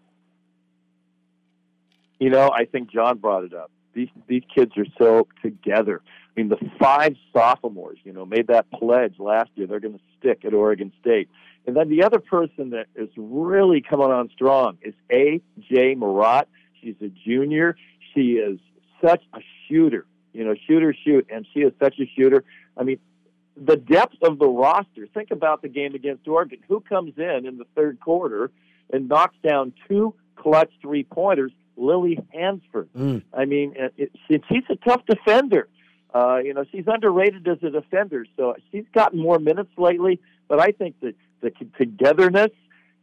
You know, I think John brought it up. These these kids are so together. I mean, the five sophomores, you know, made that pledge last year. They're going to stick at Oregon State. And then the other person that is really coming on strong is A. J. Marotte. She's a junior. She is such a shooter. You know, shooter, shoot, and she is such a shooter. I mean, the depth of the roster. Think about the game against Oregon. Who comes in in the third quarter and knocks down two clutch three pointers? Lily Hansford. Mm. I mean, it, it, she's a tough defender. Uh, you know, she's underrated as a defender, so she's gotten more minutes lately. But I think that the togetherness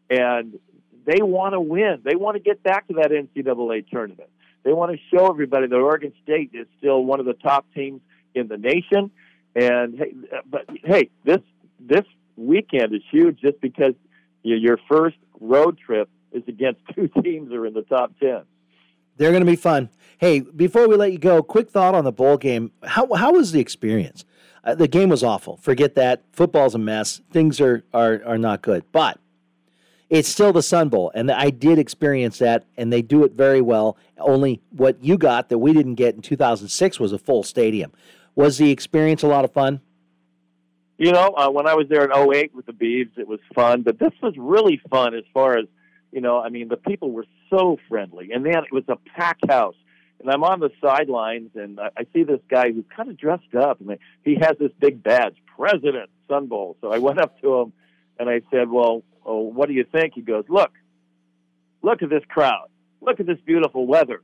and they want to win. They want to get back to that NCAA tournament. They want to show everybody that Oregon State is still one of the top teams in the nation. And hey, but hey, this this weekend is huge just because your your first road trip is against two teams that are in the top ten. They're going to be fun. Hey, before we let you go, quick thought on the bowl game. How how was the experience? Uh, the game was awful. Forget that. Football's a mess. Things are are are not good. But it's still the Sun Bowl, and I did experience that, and they do it very well. Only what you got that we didn't get in 2006 was a full stadium. Was the experience a lot of fun? You know, uh, when I was there in '08 with the Beavs, it was fun, but this was really fun as far as, you know, I mean, the people were so friendly. And then it was a packed house. And I'm on the sidelines, and I, I see this guy who's kind of dressed up, and he has this big badge, President Sun Bowl. So I went up to him, and I said, well, oh, what do you think? He goes, look, look at this crowd. Look at this beautiful weather.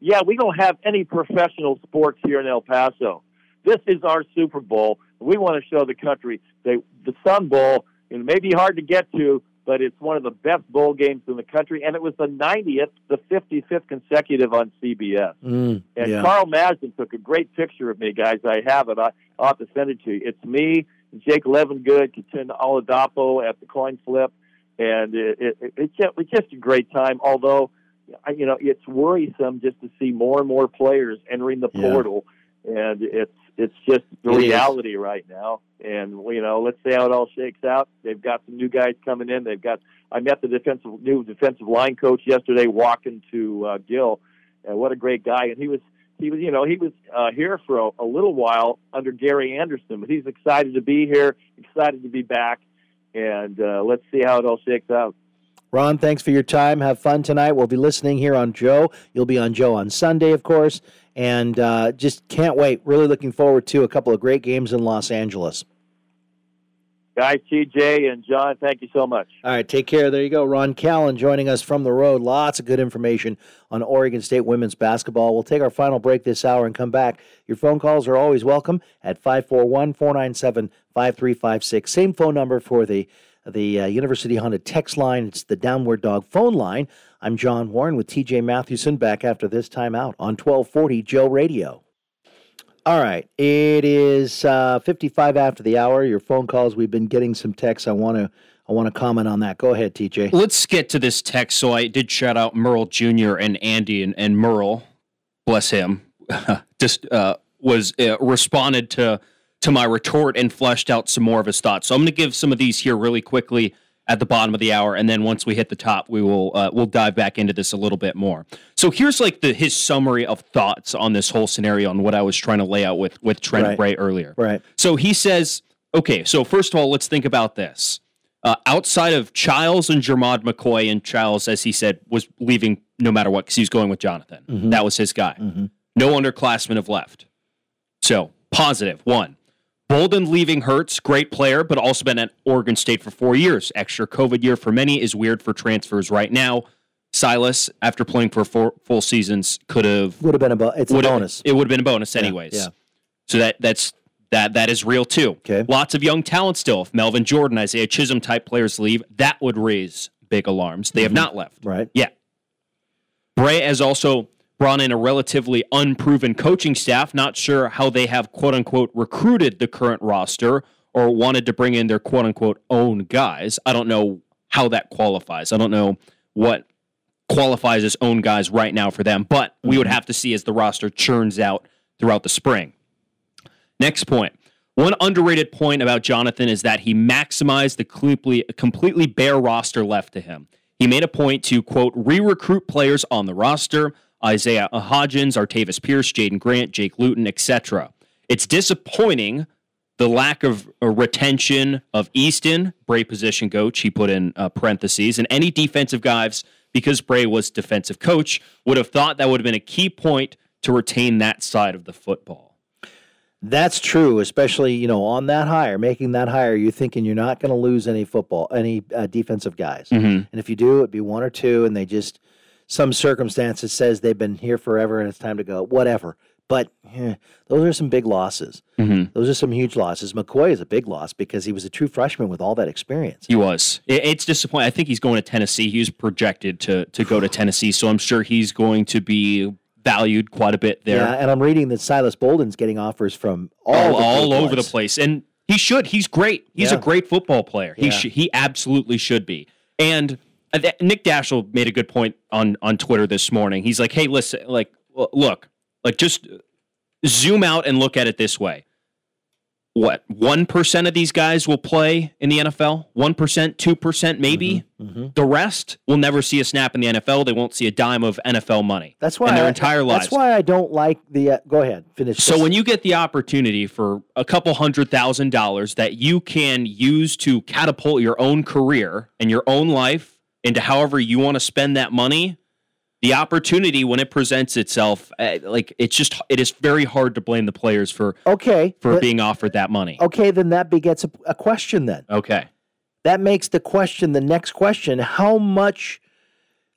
Yeah, we don't have any professional sports here in El Paso. This is our Super Bowl. We want to show the country that the Sun Bowl it may be hard to get to, but it's one of the best bowl games in the country. And it was the 90th, the 55th consecutive on CBS. Mm, And yeah. Karl Maasdam took a great picture of me, guys. I have it. I, I'll have to send it to you. It's me, Jake Levengood, Kitan Oladapo at the coin flip, and it, it, it, it's just, it's just a great time. Although, you know, it's worrisome just to see more and more players entering the Yeah. portal, and it's it's just the reality right now. And you know, let's see how it all shakes out. They've got some new guys coming in. They've got. I met the defensive new defensive line coach yesterday, walking to uh, Gill, and what a great guy. And he was he was you know he was uh, here for a, a little while under Gary Anderson, but he's excited to be here, excited to be back, and uh, let's see how it all shakes out. Ron, thanks for your time. Have fun tonight. We'll be listening here on Joe. You'll be on Joe on Sunday, of course. And uh, just can't wait. Really looking forward to a couple of great games in Los Angeles. Guys, TJ and John, thank you so much. All right, take care. There you go. Ron Callan joining us from the road. Lots of good information on Oregon State women's basketball. We'll take our final break this hour and come back. Your phone calls are always welcome at 541 497 5356. Same phone number for the the uh, University Honda text line. It's the Downward Dog phone line. I'm John Warren with TJ Mathewson back after this time out on 1240 Joe Radio. All right, it is uh, 55 after the hour. Your phone calls. We've been getting some texts. I want to I want to comment on that. Go ahead, TJ. Let's get to this text. So I did shout out Merle Jr. and Andy, and, and Merle, bless him, just uh, was uh, responded to to my retort and fleshed out some more of his thoughts. So I'm going to give some of these here really quickly at the bottom of the hour, and then once we hit the top, we will uh, we'll dive back into this a little bit more. So here's like the his summary of thoughts on this whole scenario and what I was trying to lay out with with Trent Right. Bray earlier. Right. So he says, okay, so first of all, let's think about this. Uh, outside of Childs and Jermod McCoy, and Childs, as he said, was leaving no matter what because he was going with Jonathan. Mhm. That was his guy. Mhm. No underclassmen have left. So, positive, one. Bolden leaving hurts, great player, but also been at Oregon State for four years. Extra COVID year for many is weird for transfers right now. Silas, after playing for four full seasons, could have Would have been a bo- it's a bonus. It would have been a bonus anyways. yeah. So that that's that that is real too. Okay. Lots of young talent still. If Melvin Jordan, Isaiah Chisholm type players leave, that would raise big alarms. They have not left. Mm-hmm. Right. Yeah. Bray has also brought in a relatively unproven coaching staff. Not sure how they have quote unquote recruited the current roster or wanted to bring in their quote unquote own guys. I don't know how that qualifies. I don't know what qualifies as own guys right now for them, but we would mm-hmm. have to see as the roster churns out throughout the spring. Next point. One underrated point about Jonathan is that he maximized the completely, completely bare roster left to him. He made a point to, quote, re recruit players on the roster Isaiah Hodgins, Artavis Pierce, Jaydon Grant, Jake Luton, etc. It's disappointing the lack of uh, retention of Easton, Bray position coach, he put in uh, parentheses, and any defensive guys, because Bray was defensive coach, would have thought that would have been a key point to retain that side of the football. That's true, especially you know on that hire, making that hire. You're thinking you're not going to lose any football, any uh, defensive guys, Mhm. and if you do, it'd be one or two, and they just some circumstances says they've been here forever and it's time to go. Whatever, but eh, those are some big losses. Mhm. Those are some huge losses. McCoy is a big loss because he was a true freshman with all that experience. He was. It- It's disappointing. I think he's going to Tennessee. He was projected to to go to Tennessee, so I'm sure he's going to be valued quite a bit there. Yeah, and I'm reading that Silas Bolden's getting offers from all all, the all over the place, and he should. He's great. He's Yeah. a great football player. He Yeah. should. He absolutely should be. And Nick Daschel made a good point on on Twitter this morning. He's like, "Hey, listen, like, look, like, just zoom out and look at it this way." What one percent of these guys will play in the NFL? One percent, two percent, maybe. Mm-hmm, The rest will never see a snap in the NFL. They won't see a dime of NFL money. That's why in their I- entire lives. That's why I don't like the. Uh, go ahead, finish. So this. when you get the opportunity for a couple hundred thousand dollars that you can use to catapult your own career and your own life into however you want to spend that money, the opportunity when it presents itself, uh, like it's just it is very hard to blame the players for okay for but- being offered that money. okay, then that begets a, a question. Then Okay. that makes the question the next question: How much?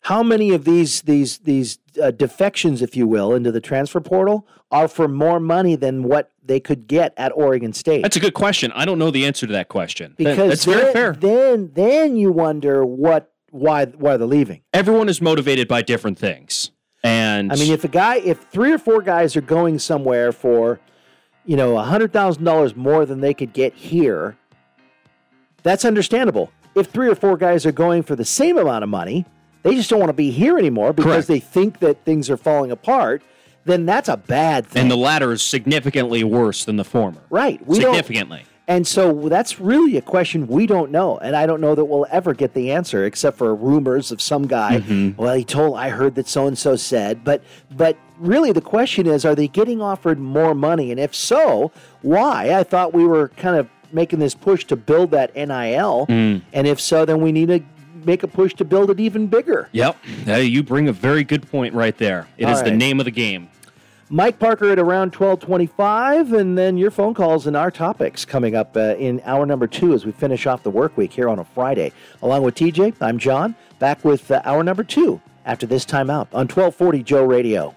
How many of these these these uh, defections, if you will, into the transfer portal are for more money than what they could get at Oregon State? That's a good question. I don't know the answer to that question. Because that's very fair. Then then you wonder what why why they're leaving. Everyone is motivated by different things. And I mean, if a guy, if three or four guys are going somewhere for, you know, a hundred thousand dollars more than they could get here, that's understandable. If three or four guys are going for the same amount of money, they just don't want to be here anymore because Correct. they think that things are falling apart. Then that's a bad thing, and the latter is significantly worse than the former. right? We don't- significantly. And so that's really a question we don't know, and I don't know that we'll ever get the answer, except for rumors of some guy. Mm-hmm. Well, he told I heard that so and so said, but but really the question is, are they getting offered more money, and if so, why? I thought we were kind of making this push to build that NIL, Mm. and if so, then we need to make a push to build it even bigger. Yep. Uh, you bring a very good point right there. It is All the right. name of the game. Mike Parker at around 1225, and then your phone calls and our topics coming up uh, in hour number two as we finish off the work week here on a Friday. Along with TJ, I'm John, back with uh, hour number two after this timeout on 1240 Joe Radio.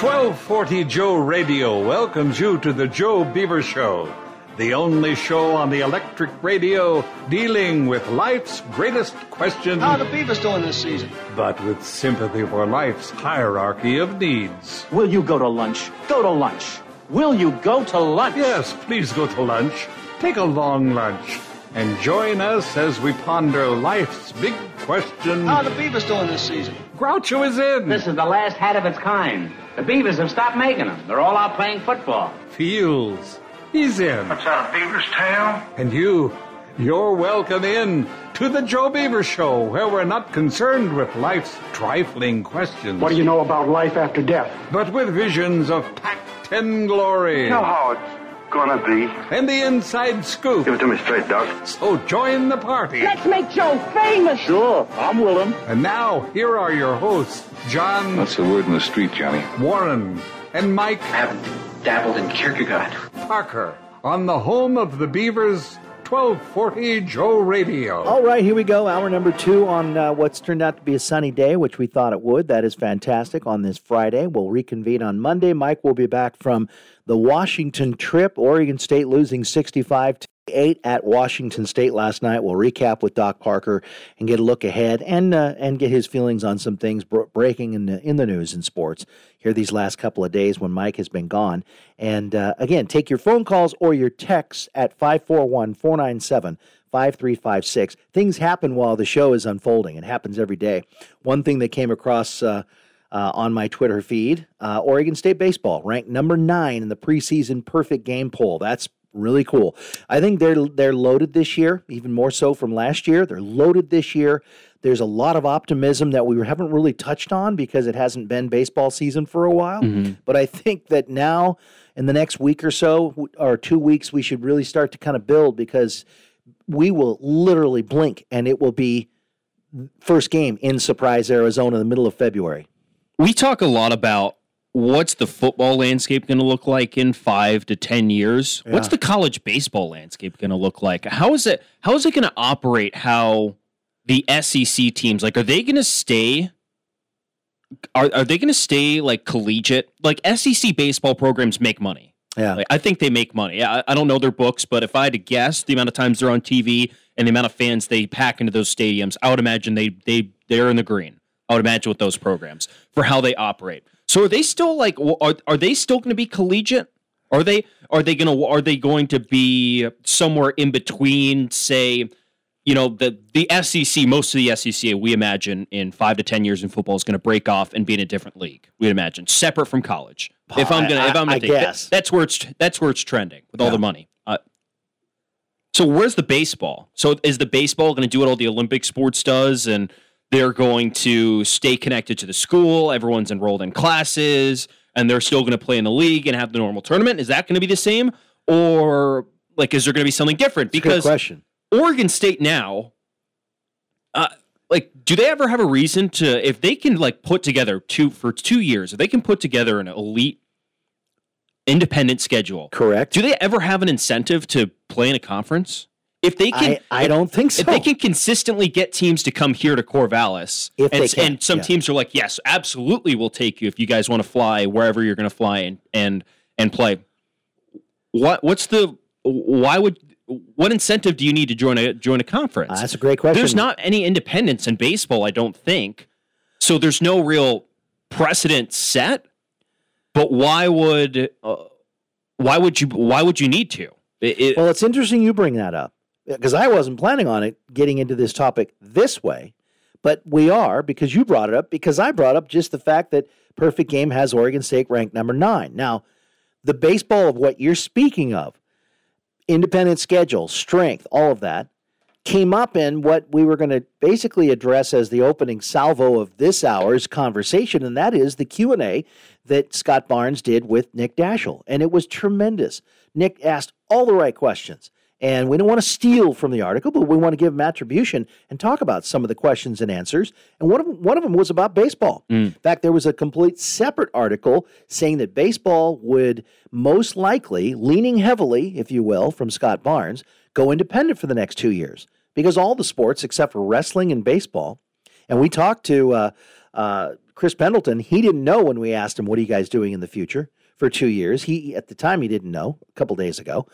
1240 Joe Radio welcomes you to the Joe Beaver Show, the only show on the electric radio dealing with life's greatest questions, How are the Beavers doing this season? but with sympathy for life's hierarchy of needs. Will you go to lunch? Go to lunch. Will you go to lunch? Yes, please go to lunch. Take a long lunch and join us as we ponder life's big questions. How are the Beavers doing this season? Groucho is in. This is the last hat of its kind. The Beavers have stopped making them. They're all out playing football. Fields. He's in. What's that, a beaver's tail? And you, you're welcome in to the Joe Beaver Show, where we're not concerned with life's trifling questions. What do you know about life after death? But with visions of Pac-10 glory. You know how it's gonna be? And the inside scoop. Give it to me straight, Doc. So join the party. Let's make Joe famous. Sure, I'm willing. And now, here are your hosts, John. What's the word in the street, Johnny? Warren and Mike. I haven't dabbled in Kierkegaard. Parker on the home of the Beavers 1240 Joe Radio. All right, here we go. Hour number two on uh, what's turned out to be a sunny day, which we thought it would. That is fantastic on this Friday. We'll reconvene on Monday. Mike will be back from the Washington trip. Oregon State losing 65 65- eight at Washington State last night. We'll recap with Doc Parker and get a look ahead and uh, and get his feelings on some things bro- breaking in the, in the news and sports here these last couple of days when Mike has been gone. And uh, again, take your phone calls or your texts at 541 497 5356. Things happen while the show is unfolding, it happens every day. One thing that came across. Uh, uh, on my Twitter feed. Uh, Oregon State baseball ranked number nine in the preseason perfect game poll. That's really cool. I think they're they're loaded this year, even more so from last year. They're loaded this year. There's a lot of optimism that we haven't really touched on because it hasn't been baseball season for a while. Mm-hmm. But I think that now, in the next week or so, or two weeks, we should really start to kind of build because we will literally blink and it will be first game in Surprise, Arizona, in the middle of February. We talk a lot about what's the football landscape going to look like in five to ten years. What's the college baseball landscape going to look like? How is it? How is it going to operate? How the SEC teams like are they going to stay? Are are they going to stay like collegiate? Like SEC baseball programs make money. Yeah. Like, I think they make money. I, I don't know their books, but if I had to guess the amount of times they're on TV and the amount of fans they pack into those stadiums, I would imagine they they they're in the green. I would imagine with those programs for how they operate. So are they still like are are they still going to be collegiate? Are they are they going to are they going to be somewhere in between say you know the the SEC most of the SEC we imagine in 5 to 10 years in football is going to break off and be in a different league. We'd imagine separate from college. If I'm going to if I'm going to guess. that's where it's that's where it's trending with all Yeah. the money. Uh, so where's the baseball? So is the baseball going to do what all the Olympic sports does, and they're going to stay connected to the school? Everyone's enrolled in classes, and they're still going to play in the league and have the normal tournament. Is that going to be the same, or like is there going to be something different? It's a good Because question. Oregon State now, uh, like, do they ever have a reason to if they can like put together two for two years, if they can put together an elite independent schedule? Correct. Do they ever have an incentive to play in a conference? If they can, I- I don't think so. If they can consistently get teams to come here to Corvallis, If and, they can, and some yeah. teams are like, yes, absolutely, we'll take you if you guys want to fly wherever you're going to fly and and and play. What what's the why would what incentive do you need to join a join a conference? Uh, that's a great question. There's not any independence in baseball, I don't think. So there's no real precedent set. But why would uh, why would you why would you need to? It- it- Well, it's interesting you bring that up because I wasn't planning on it getting into this topic this way, but we are because you brought it up because I brought up just the fact that Perfect Game has Oregon State ranked number nine. Now, the baseball of what you're speaking of, independent schedule, strength, all of that, came up in what we were going to basically address as the opening salvo of this hour's conversation, and that is the Q and A that Scott Barnes did with Nick Daschel, and it was tremendous. Nick asked all the right questions, and we don't want to steal from the article, but we want to give him attribution and talk about some of the questions and answers. And one of them, one of them was about baseball. In fact, there was a complete separate article saying that baseball would most likely, leaning heavily, if you will, from Scott Barnes, go independent for the next two years because all the sports except for wrestling and baseball. And we talked to uh, uh, Chris Pendleton. He didn't know when we asked him, "What are you guys doing in the future for two years?" He at the time he didn't know. A couple days ago,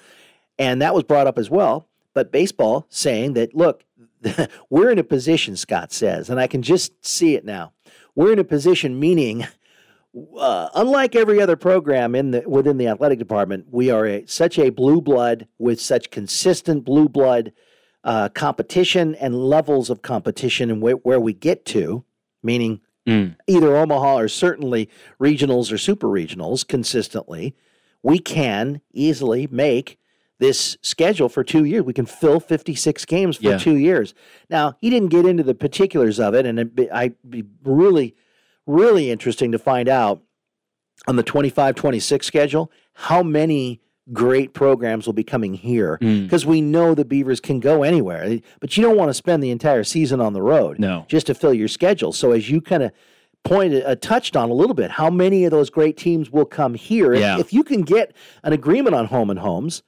and that was brought up as well. But baseball saying that, look, we're in a position, Scott says, and I can just see it now. We're in a position, meaning, uh, unlike every other program in the within the athletic department, we are a, such a blue blood with such consistent blue blood uh, competition and levels of competition, and where, where we get to, meaning either Omaha or certainly regionals or super regionals consistently, we can easily make this schedule for two years. We can fill 56 games for Yeah. two years. Now, he didn't get into the particulars of it, and it'd be, I'd be really, really interesting to find out on the 25 26 schedule how many great programs will be coming here Mm. because we know the Beavers can go anywhere. But you don't want to spend the entire season on the road No. just to fill your schedule. So as you kind of pointed uh, touched on a little bit, how many of those great teams will come here? If- Yeah. If, you can get an agreement on home and homes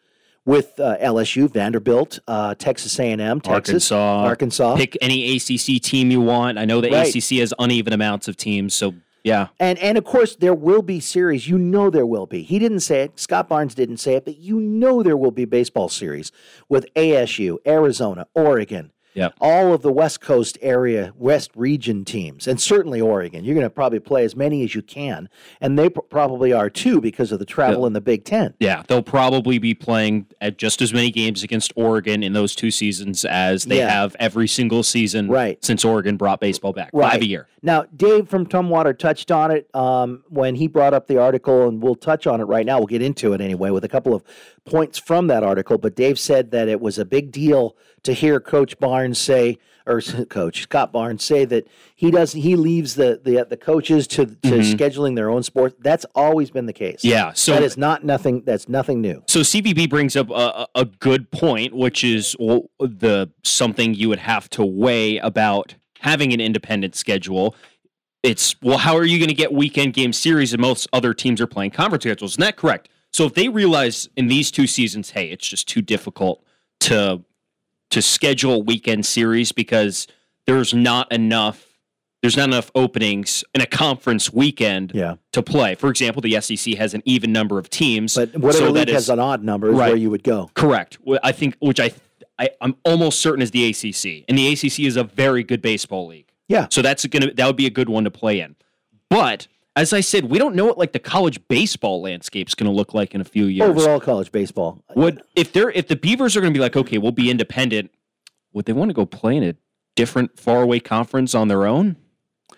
with uh, LSU, Vanderbilt, uh, Texas A&M, Texas, Arkansas, Arkansas, Pick any ACC team you want. I know the Right. ACC has uneven amounts of teams, so yeah. And and of course there will be series. You know there will be. He didn't say it. Scott Barnes didn't say it, but you know there will be baseball series with ASU, Arizona, Oregon, Yep. all of the West Coast area, West region teams, and certainly Oregon. You're going to probably play as many as you can, and they pr- probably are too because of the travel in the Big Ten. Yeah, they'll probably be playing at just as many games against Oregon in those two seasons as they Yeah. have every single season Right. since Oregon brought baseball back. Five a year. Now, Dave from Tumwater touched on it um, when he brought up the article, and we'll touch on it right now. We'll get into it anyway with a couple of points from that article. But Dave said that it was a big deal to hear Coach Barnes say, or Coach Scott Barnes say that he doesn't. He leaves the the, the coaches to to Mhm. scheduling their own sport. That's always been the case. Yeah, so- that is not nothing. That's nothing new. So CBB brings up a, a a good point, which is the something you would have to weigh about having an independent schedule. It's well, how are you going to get weekend game series and most other teams are playing conference schedules? Isn't that correct? So if they realize in these two seasons, hey, it's just too difficult to to schedule weekend series because there's not enough there's not enough openings in a conference weekend Yeah. to play. For example, the SEC has an even number of teams, But whatever so league that has an odd number is Right. where you would go. Correct. I think, which I, I, I'm almost certain is the ACC, and the ACC is a very good baseball league. Yeah. So that's gonna that would be a good one to play in. But as I said, we don't know what like the college baseball landscape's going to look like in a few years. Overall college baseball. Would if they're if the Beavers are going to be like, okay, we'll be independent. Would they want to go play in a different faraway conference on their own?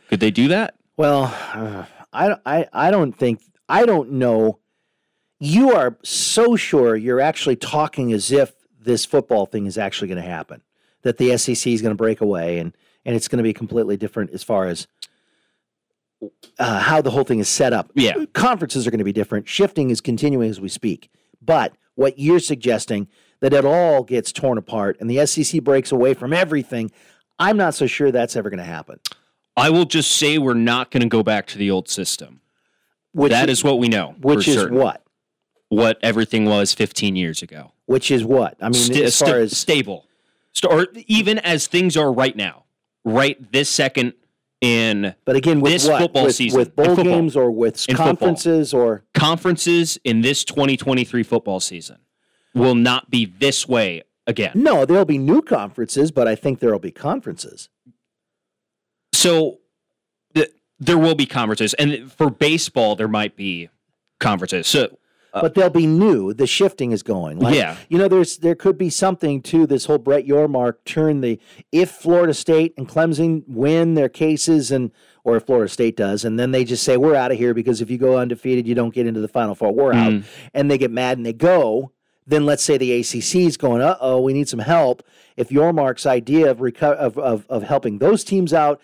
Could they do that? Well, uh, I, I, I don't think, I don't know. You are so sure you're actually talking as if this football thing is actually going to happen, that the SEC is going to break away and, and it's going to be completely different as far as uh, how the whole thing is set up. Yeah. Conferences are going to be different. Shifting is continuing as we speak. But what you're suggesting, that it all gets torn apart and the SEC breaks away from everything, I'm not so sure that's ever going to happen. I will just say we're not going to go back to the old system. Which that is what we know. Which is certain. what? What everything was 15 years ago. Which is what? I mean, Sta- as far as stable, St- or even as things are right now, right this second in But again, with this what? football with, season, with bowl games or with In football. conferences or conferences in this 2023 football season will not be this way again. no, there'll be new conferences, but I think there'll be conferences. So the, there will be conferences, and for baseball there might be conferences. So but they'll be new. The shifting is going. Like, Yeah. you know, there's there could be something to this whole Brett Yormark turn the if Florida State and Clemson win their cases and or if Florida State does, and then they just say we're out of here because if you go undefeated, you don't get into the Final Four. We're out, Mm. and they get mad and they go. Then let's say the ACC is going, uh oh, we need some help. If Yormark's idea of, reco- of, of of helping those teams out,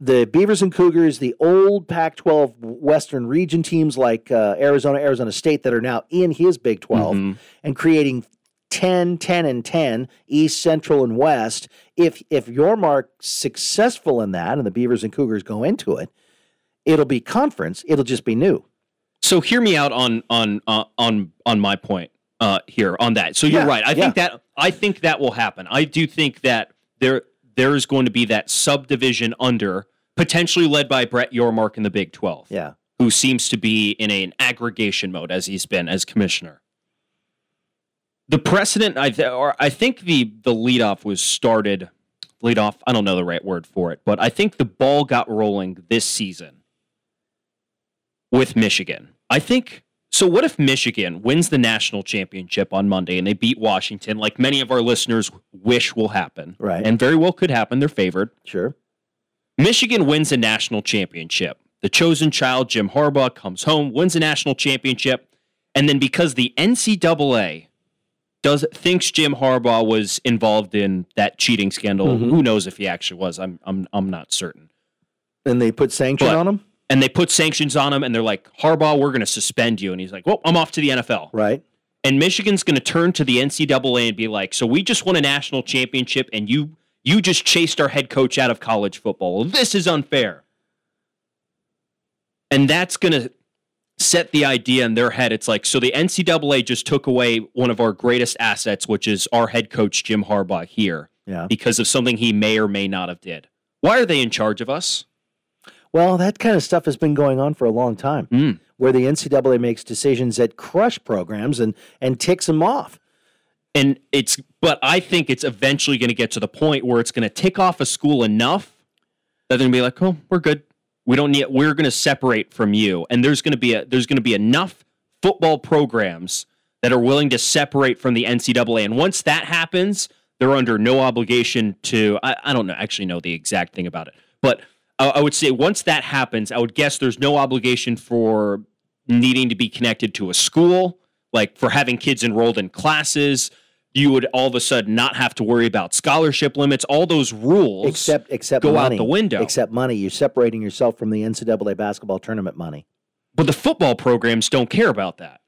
the Beavers and Cougars, the old Pac 12 Western region teams like uh, Arizona, Arizona State that are now in his Big 12 Mm-hmm. and creating 10, 10, and 10, East, Central, and West. If, if Yormark's successful in that and the Beavers and Cougars go into it, it'll be conference, it'll just be new. So hear me out on on uh, on on my point uh, here on that. So you're Yeah, right. I yeah. think that I think that will happen. I do think that there there is going to be that subdivision under potentially led by Brett Yormark in the Big Twelve. Yeah. who seems to be in an aggregation mode as he's been as commissioner. The precedent, I th- or I think the the leadoff was started. Leadoff, I don't know the right word for it, but I think the ball got rolling this season with Michigan. I think so. What if Michigan wins the national championship on Monday and they beat Washington, like many of our listeners wish will happen, Right. And very well could happen. They're favored. Sure. Michigan wins a national championship. The chosen child, Jim Harbaugh, comes home, wins a national championship, and then because the NCAA does thinks Jim Harbaugh was involved in that cheating scandal, Mhm. who knows if he actually was? I'm I'm I'm not certain. And they put sanction But- on them? And they put sanctions on him, and they're like, Harbaugh, we're going to suspend you, and he's like, well, I'm off to the NFL. Right. And Michigan's going to turn to the NCAA and be like, "So we just won a national championship, and you you just chased our head coach out of college football. This is unfair." And that's going to set the idea in their head. It's like, so the NCAA just took away one of our greatest assets, which is our head coach Jim Harbaugh here, Yeah. because of something he may or may not have did. Why are they in charge of us? Well, that kind of stuff has been going on for a long time, Mm. where the NCAA makes decisions that crush programs and and ticks them off. And it's, but I think it's eventually going to get to the point where it's going to tick off a school enough that they're going to be like, oh, we're good. We don't need, we're going to separate from you. And there's going to be a, there's going to be enough football programs that are willing to separate from the NCAA. And once that happens, they're under no obligation to, I, I don't know, actually know the exact thing about it. But I, I would say once that happens, I would guess there's no obligation for needing to be connected to a school, like for having kids enrolled in classes. You would all of a sudden not have to worry about scholarship limits. All those rules Except except go money. out the window. Except money. You're separating yourself from the NCAA basketball tournament money. But the football programs don't care about that.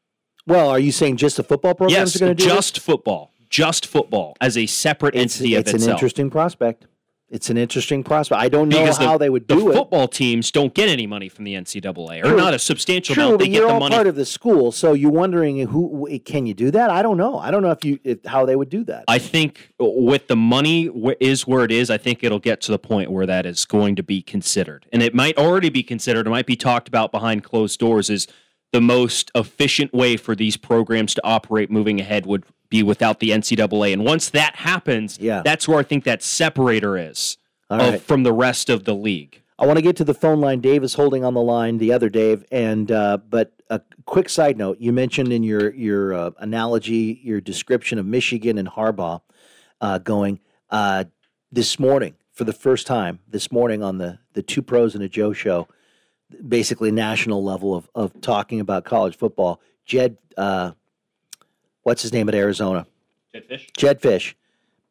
Well, are you saying just the football programs yes, are going to do just football, just football as a separate? It's, entity it's of an interesting prospect. It's an interesting prospect. I don't know because how the, they would the do it. football teams don't get any money from the NCAA, or True. not a substantial True, amount. but They you're get the all money. part of the school, so you're wondering who can you do that? I don't know. I don't know if you if, how they would do that. I think with the money is where it is. I think it'll get to the point where that is going to be considered, and it might already be considered. It might be talked about behind closed doors. Is the most efficient way for these programs to operate moving ahead would be without the NCAA, and once that happens, Yeah. that's where I think that separator is of, right. from the rest of the league. I want to get to the phone line. Dave is holding on the line. The other Dave, and uh, but a quick side note: you mentioned in your your uh, analogy, your description of Michigan and Harbaugh uh, going uh, this morning for the first time. This morning on the the Two Pros and a Joe show, basically national level of of talking about college football. Jed, uh, what's his name at Arizona? Jedd Fisch. Jedd Fisch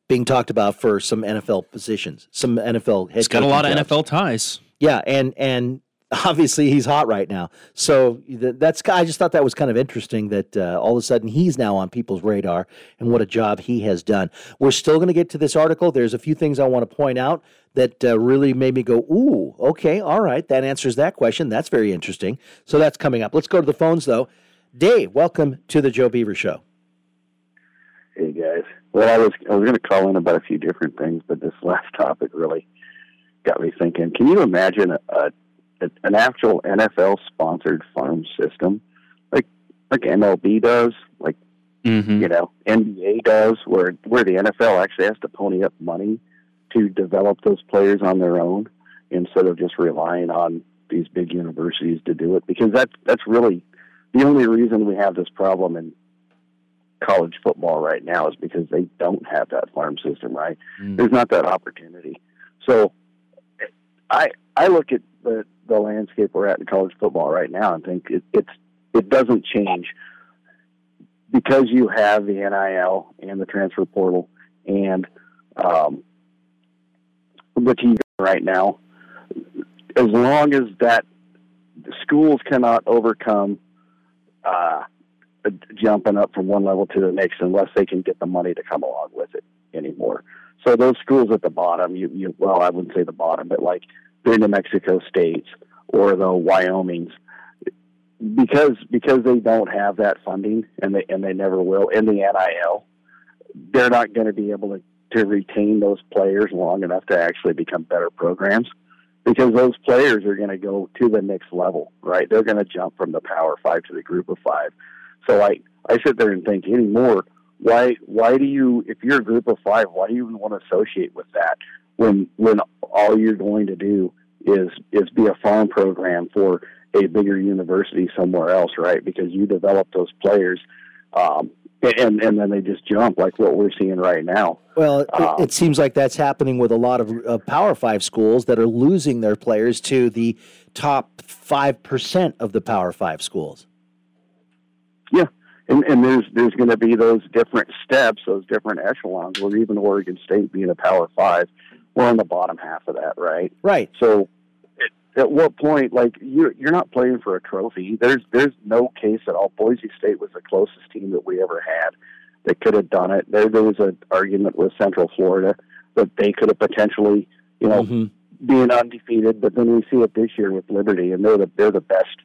being talked about for some NFL positions, some NFL head. He's got a coaching lot of. NFL ties. Yeah, and and obviously he's hot right now. So that's I just thought that was kind of interesting that uh, all of a sudden he's now on people's radar and what a job he has done. We're still going to get to this article. There's a few things I want to point out that uh, really made me go, "Ooh, okay, all right, that answers that question. That's very interesting." So that's coming up. Let's go to the phones though. Dave, welcome to the Joe Beaver Show. Hey guys. Well, I was I was going to call in about a few different things, but this last topic really got me thinking. Can you imagine a, a, a an actual NFL sponsored farm system, like like MLB does, like Mm-hmm. you know NBA does, where where the NFL actually has to pony up money to develop those players on their own instead of just relying on these big universities to do it? Because that's that's really the only reason we have this problem in college football right now is because they don't have that farm system, right? There's not that opportunity. So I I look at the the landscape we're at in college football right now and think it, it's it doesn't change because you have the NIL and the transfer portal and um, the TV right now. As long as that schools cannot overcome uh, jumping up from one level to the next unless they can get the money to come along with it anymore. So those schools at the bottom, you, you well, I wouldn't say the bottom, but like the New Mexico states or the Wyomings, because because they don't have that funding and they and they never will in the NIL, they're not going to be able to to retain those players long enough to actually become better programs because those players are going to go to the next level, right? They're going to jump from the Power Five to the Group of Five. So I I sit there and think anymore. Why why do you if you're a Group of Five, why do you even want to associate with that when when all you're going to do is is be a farm program for a bigger university somewhere else, right? Because you develop those players, um, and and then they just jump like what we're seeing right now. Well, it, Um, it seems like that's happening with a lot of uh, Power Five schools that are losing their players to the top five percent of the Power Five schools. Yeah, and and there's there's going to be those different steps, those different echelons. Where even Oregon State being a Power Five, we're on the bottom half of that, right? Right. So, it, at what point, like you're you're not playing for a trophy. There's there's no case at all. Boise State was the closest team that we ever had that could have done it. There there was an argument with Central Florida that they could have potentially, you know, Mm-hmm. being undefeated. But then we see it this year with Liberty, and they're the they're the best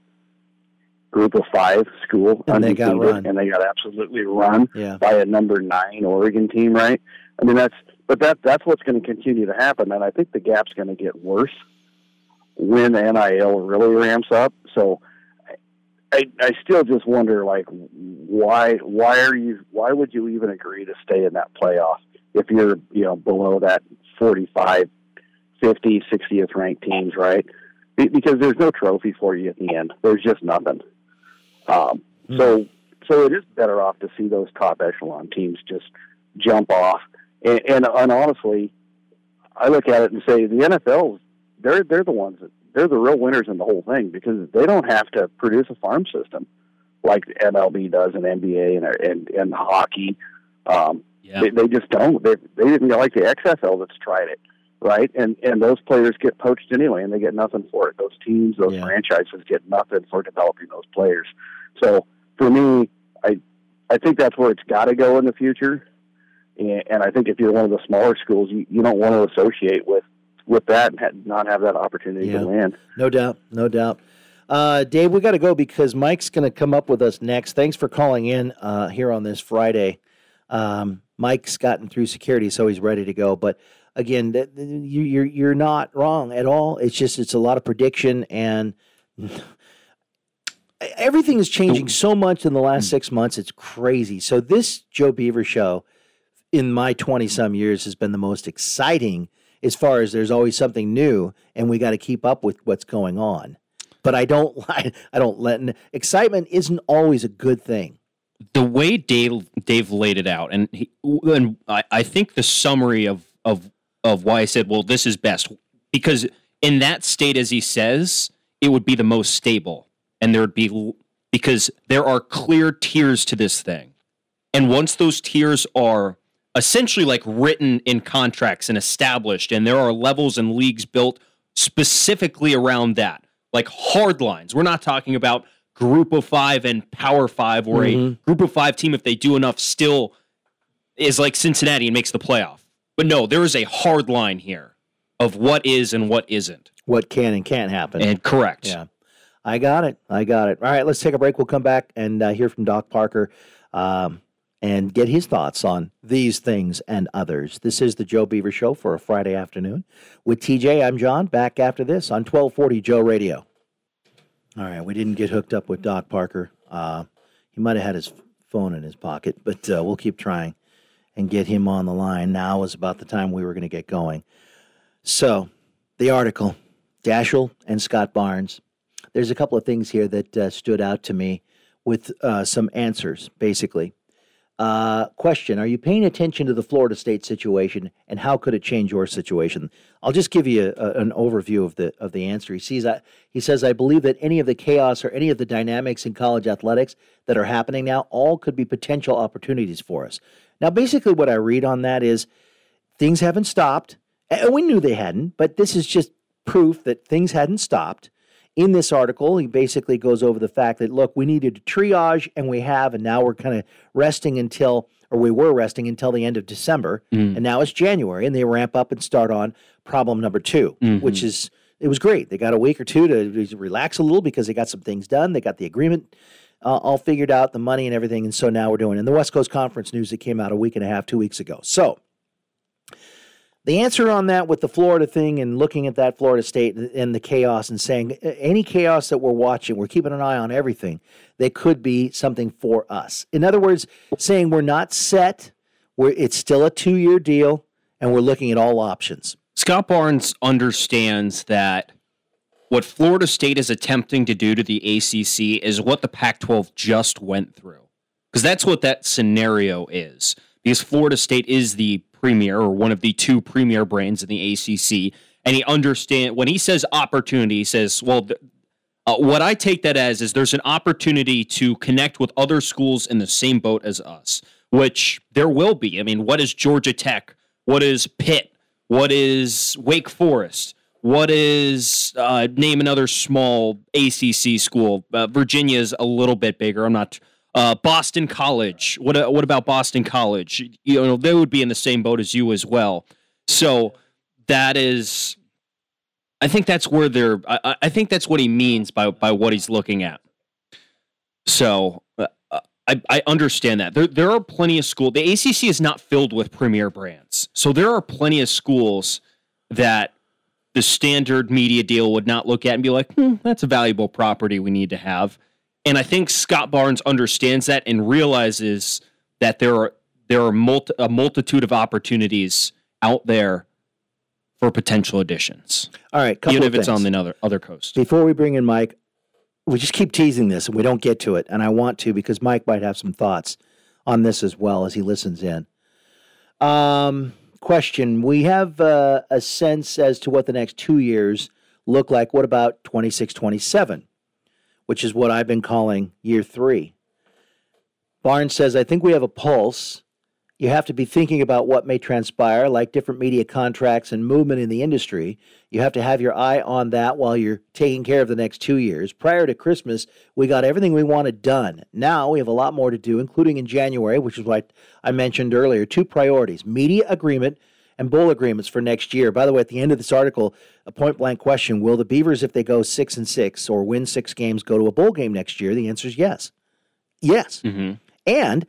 group of five school And they got undefeated, run. and they got absolutely run Yeah. by a number nine Oregon team, right? I mean that's but that that's what's going to continue to happen, and I think the gap's going to get worse when NIL really ramps up. So I I still just wonder like why why are you why would you even agree to stay in that playoff if you're you know below that 45 50 60th ranked teams right? Because there's no trophy for you at the end. There's just nothing. Um, so so it is better off to see those top echelon teams just jump off and, and, and honestly I look at it and say the NFL they're they're the ones that they're the real winners in the whole thing because they don't have to produce a farm system like MLB does and NBA and and, and hockey. Um, they, they just don't. They they didn't like the XFL that's tried it, right? And and those players get poached anyway, and they get nothing for it. Those teams, those franchises get nothing for developing those players. So for me, I I think that's where it's got to go in the future. And, and I think if you're one of the smaller schools, you, you don't want to associate with with that and ha- not have that opportunity Yeah. to land. No doubt, no doubt. Uh, Dave, we got to go because Mike's going to come up with us next. Thanks for calling in uh, here on this Friday. Um, Mike's gotten through security, so he's ready to go. But again, th- th- you, you're you're not wrong at all. It's just it's a lot of prediction and everything is changing so much in the last six months. It's crazy. So this Joe Beaver show, in my twenty some years, has been the most exciting as far as there's always something new, and we got to keep up with what's going on. But I don't I don't let excitement isn't always a good thing. the way Dave Dave laid it out, and he, and I, I think the summary of of of why I said, well, this is best because in that state, as he says, it would be the most stable, and there would be because there are clear tiers to this thing, and once those tiers are essentially like written in contracts and established, and there are levels and leagues built specifically around that, like hard lines. We're not talking about group of five and power five, where a Mhm. group of five team, if they do enough, still is like Cincinnati and makes the playoff. But no, there is a hard line here of what is and what isn't. What can and can't happen. And correct. Yeah. I got it. I got it. All right, let's take a break. We'll come back and uh, hear from Doc Parker um, and get his thoughts on these things and others. This is the Joe Beaver Show for a Friday afternoon. With TJ, I'm John. Back after this on 1240 Joe Radio. All right, we didn't get hooked up with Doc Parker. Uh, he might have had his phone in his pocket, but uh, we'll keep trying and get him on the line. Now is about the time we were going to get going. So, the article, Daschel and Scott Barnes. There's a couple of things here that uh, stood out to me with uh, some answers, basically. Uh, question Are you paying attention to the Florida State situation and how could it change your situation? I'll just give you a, an overview of the, of the answer. He, sees, I, he says, I believe that any of the chaos or any of the dynamics in college athletics that are happening now all could be potential opportunities for us. Now, basically, what I read on that is things haven't stopped. And we knew they hadn't, but this is just proof that things hadn't stopped. In this article, he basically goes over the fact that, look, we needed to triage, and we have, and now we're kind of resting until, or we were resting until the end of December, Mm. and now it's January, and they ramp up and start on problem number 2 which is, it was great. They got a week or two to relax a little because they got some things done. They got the agreement uh, all figured out, the money and everything, and so now we're doing. And the West Coast Conference news that came out a week and a half, two weeks ago. So, the answer on that with the Florida thing and looking at that Florida State and the chaos and saying any chaos that we're watching, we're keeping an eye on everything that could be something for us. In other words, saying we're not set, we're, it's still a two year deal, and we're looking at all options. Scott Barnes understands that what Florida State is attempting to do to the ACC is what the Pac 12 just went through. Because that's what that scenario is. Because Florida State is the premier or one of the two premier brands in the ACC. And he understand when he says opportunity, he says, well, th- uh, what I take that as is there's an opportunity to connect with other schools in the same boat as us, which there will be. I mean, what is Georgia Tech? What is Pitt? What is Wake Forest? What is uh, name another small ACC school? Uh, Virginia's a little bit bigger. I'm not. Uh, Boston College. What uh, what about Boston College? You know they would be in the same boat as you as well. So that is, I think that's where they're. I, I think that's what he means by by what he's looking at. So uh, I, I understand that there there are plenty of schools. The ACC is not filled with premier brands, so there are plenty of schools that the standard media deal would not look at and be like, hmm, that's a valuable property we need to have. And I think Scott Barnes understands that and realizes that there are there are multi, a multitude of opportunities out there for potential additions. All right, couple even if it's things. on the other other coast. Before we bring in Mike, we just keep teasing this and we don't get to it. And I want to because Mike might have some thoughts on this as well as he listens in. Um, question We have uh, a sense as to what the next two years look like. What about 26 27, which is what I've been calling year three? Barnes says, I think we have a pulse. You have to be thinking about what may transpire, like different media contracts and movement in the industry. You have to have your eye on that while you're taking care of the next two years. Prior to Christmas, we got everything we wanted done. Now we have a lot more to do, including in January, which is what I mentioned earlier. Two priorities media agreement and bowl agreements for next year. By the way, at the end of this article, a point blank question Will the Beavers, if they go six and six or win six games, go to a bowl game next year? The answer is yes. Yes. Mm-hmm. And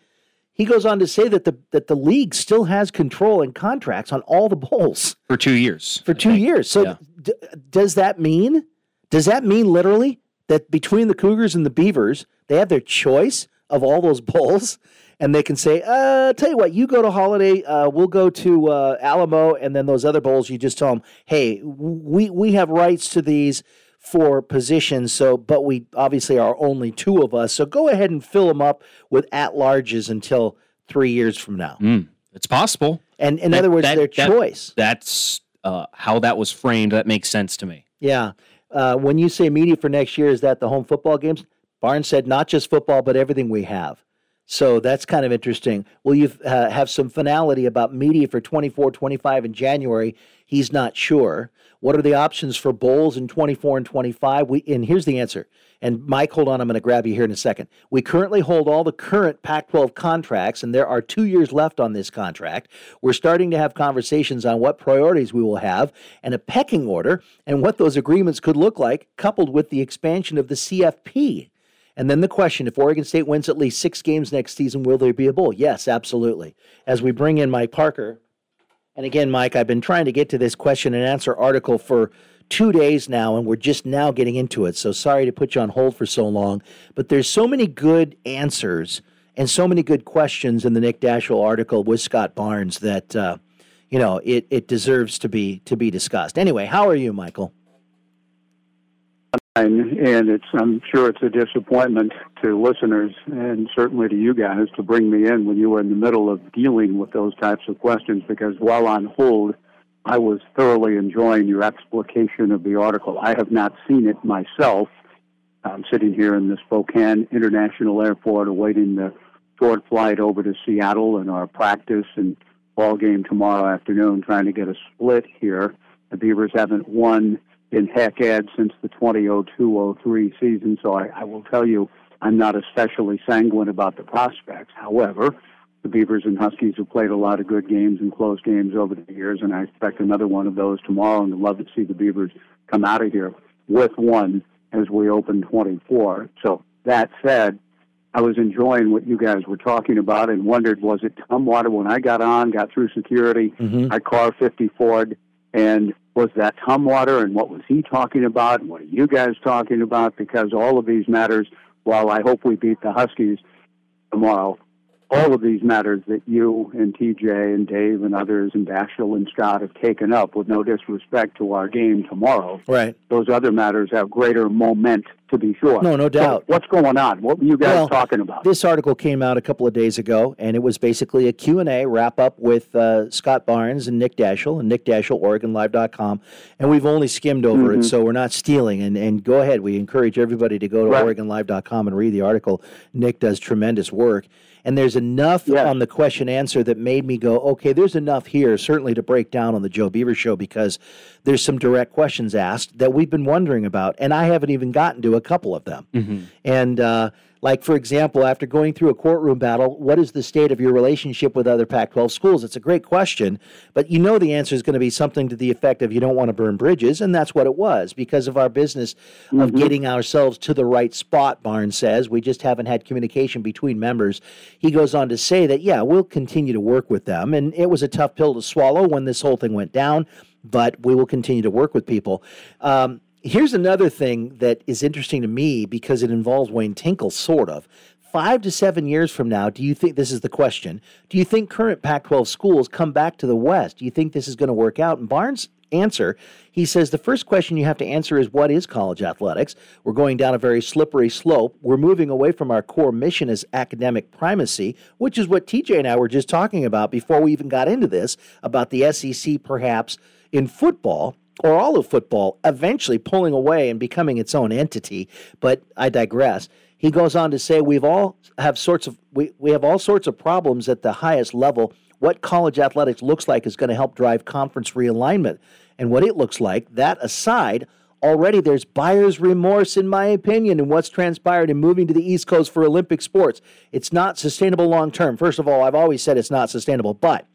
he goes on to say that the that the league still has control and contracts on all the bowls for two years. For two years. So d- does that mean does that mean literally that between the Cougars and the Beavers, they have their choice of all those bowls, and they can say, "Uh, tell you what, you go to Holiday, uh, we'll go to uh, Alamo, and then those other bowls, you just tell them, hey, we we have rights to these." For positions, so but we obviously are only two of us, so go ahead and fill them up with at larges until three years from now. Mm, it's possible. And in That- other words, that- their that- choice. That's uh, how that was framed. That makes sense to me. Yeah. Uh, when you say media for next year, is that the home football games? Barnes said not just football, but everything we have. So that's kind of interesting. Will you uh, have some finality about media for 24, 25 in January? He's not sure. What are the options for bowls in 24 and 25? We, and here's the answer. And Mike, hold on, I'm going to grab you here in a second. We currently hold all the current Pac 12 contracts, and there are two years left on this contract. We're starting to have conversations on what priorities we will have and a pecking order and what those agreements could look like, coupled with the expansion of the CFP. And then the question if Oregon State wins at least six games next season, will there be a bowl? Yes, absolutely. As we bring in Mike Parker, and again, Mike, I've been trying to get to this question and answer article for two days now, and we're just now getting into it. So sorry to put you on hold for so long, but there's so many good answers and so many good questions in the Nick Daschel article with Scott Barnes that uh, you know it it deserves to be to be discussed. Anyway, how are you, Michael? And it's I'm sure it's a disappointment to listeners and certainly to you guys to bring me in when you were in the middle of dealing with those types of questions because while on hold I was thoroughly enjoying your explication of the article. I have not seen it myself. I'm sitting here in the Spokane International Airport awaiting the short flight over to Seattle and our practice and ball game tomorrow afternoon trying to get a split here. The Beavers haven't won in Hec Ed since the 2002-03 season, so I, I will tell you I'm not especially sanguine about the prospects. However, the Beavers and Huskies have played a lot of good games and close games over the years, and I expect another one of those tomorrow, and I'd love to see the Beavers come out of here with one as we open 24. So that said, I was enjoying what you guys were talking about and wondered was it Tumwater when I got on, got through security, mm-hmm. I car 50 Ford, and was that Tumwater and what was he talking about and what are you guys talking about? Because all of these matters, while I hope we beat the Huskies tomorrow, all of these matters that you and TJ and Dave and others and Daschel and Scott have taken up, with no disrespect to our game tomorrow, Right. those other matters have greater moment to be sure. No, no So doubt. what's going on? What were you guys Well, talking about? This article came out a couple of days ago, and it was basically a Q&A wrap-up with uh, Scott Barnes and Nick Daschel, and Nick Daschel, OregonLive.com. And we've only skimmed over Mhm. it, so we're not stealing. And, and go ahead. We encourage everybody to go to Right. OregonLive.com and read the article. Nick does tremendous work. And there's enough on the question answer that made me go, okay, there's enough here, certainly to break down on the Joe Beaver Show, because there's some direct questions asked that we've been wondering about. And I haven't even gotten to a couple of them. And uh, like, for example, after going through a courtroom battle, what is the state of your relationship with other Pac 12 schools? It's a great question, but you know the answer is going to be something to the effect of you don't want to burn bridges. And that's what it was because of our business of getting ourselves to the right spot, Barnes says. We just haven't had communication between members. He goes on to say that, yeah, we'll continue to work with them. And it was a tough pill to swallow when this whole thing went down, but we will continue to work with people. Um, Here's another thing that is interesting to me because it involves Wayne Tinkle, sort of. Five to seven years from now, do you think this is the question? Do you think current Pac 12 schools come back to the West? Do you think this is going to work out? And Barnes' answer, he says the first question you have to answer is what is college athletics? We're going down a very slippery slope. We're moving away from our core mission as academic primacy, which is what TJ and I were just talking about before we even got into this about the SEC perhaps in football or all of football eventually pulling away and becoming its own entity. But I digress. He goes on to say we've all have sorts of we, we have all sorts of problems at the highest level. What college athletics looks like is going to help drive conference realignment. And what it looks like, that aside, already there's buyer's remorse, in my opinion, in what's transpired in moving to the East Coast for Olympic sports. It's not sustainable long term. First of all, I've always said it's not sustainable, but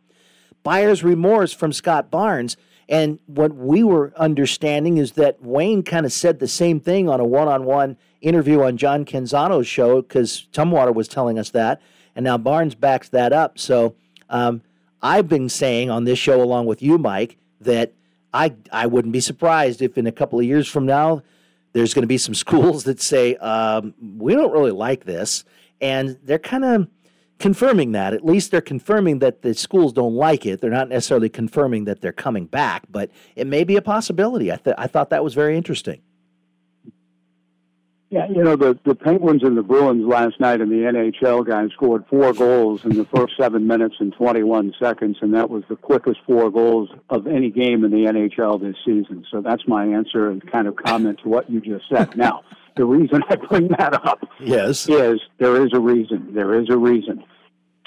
buyer's remorse from Scott Barnes. And what we were understanding is that Wayne kind of said the same thing on a one on one interview on John Canzano's show because Tumwater was telling us that. And now Barnes backs that up. So um, I've been saying on this show, along with you, Mike, that I, I wouldn't be surprised if in a couple of years from now, there's going to be some schools that say, um, we don't really like this. And they're kind of confirming that. At least they're confirming that the schools don't like it. They're not necessarily confirming that they're coming back, but it may be a possibility. I, th- I thought that was very interesting. Yeah, you know, the, the Penguins and the Bruins last night in the NHL guys scored four goals in the first seven minutes and 21 seconds, and that was the quickest four goals of any game in the NHL this season. So that's my answer and kind of comment to what you just said. now, the reason I bring that up yes. is there is a reason. There is a reason.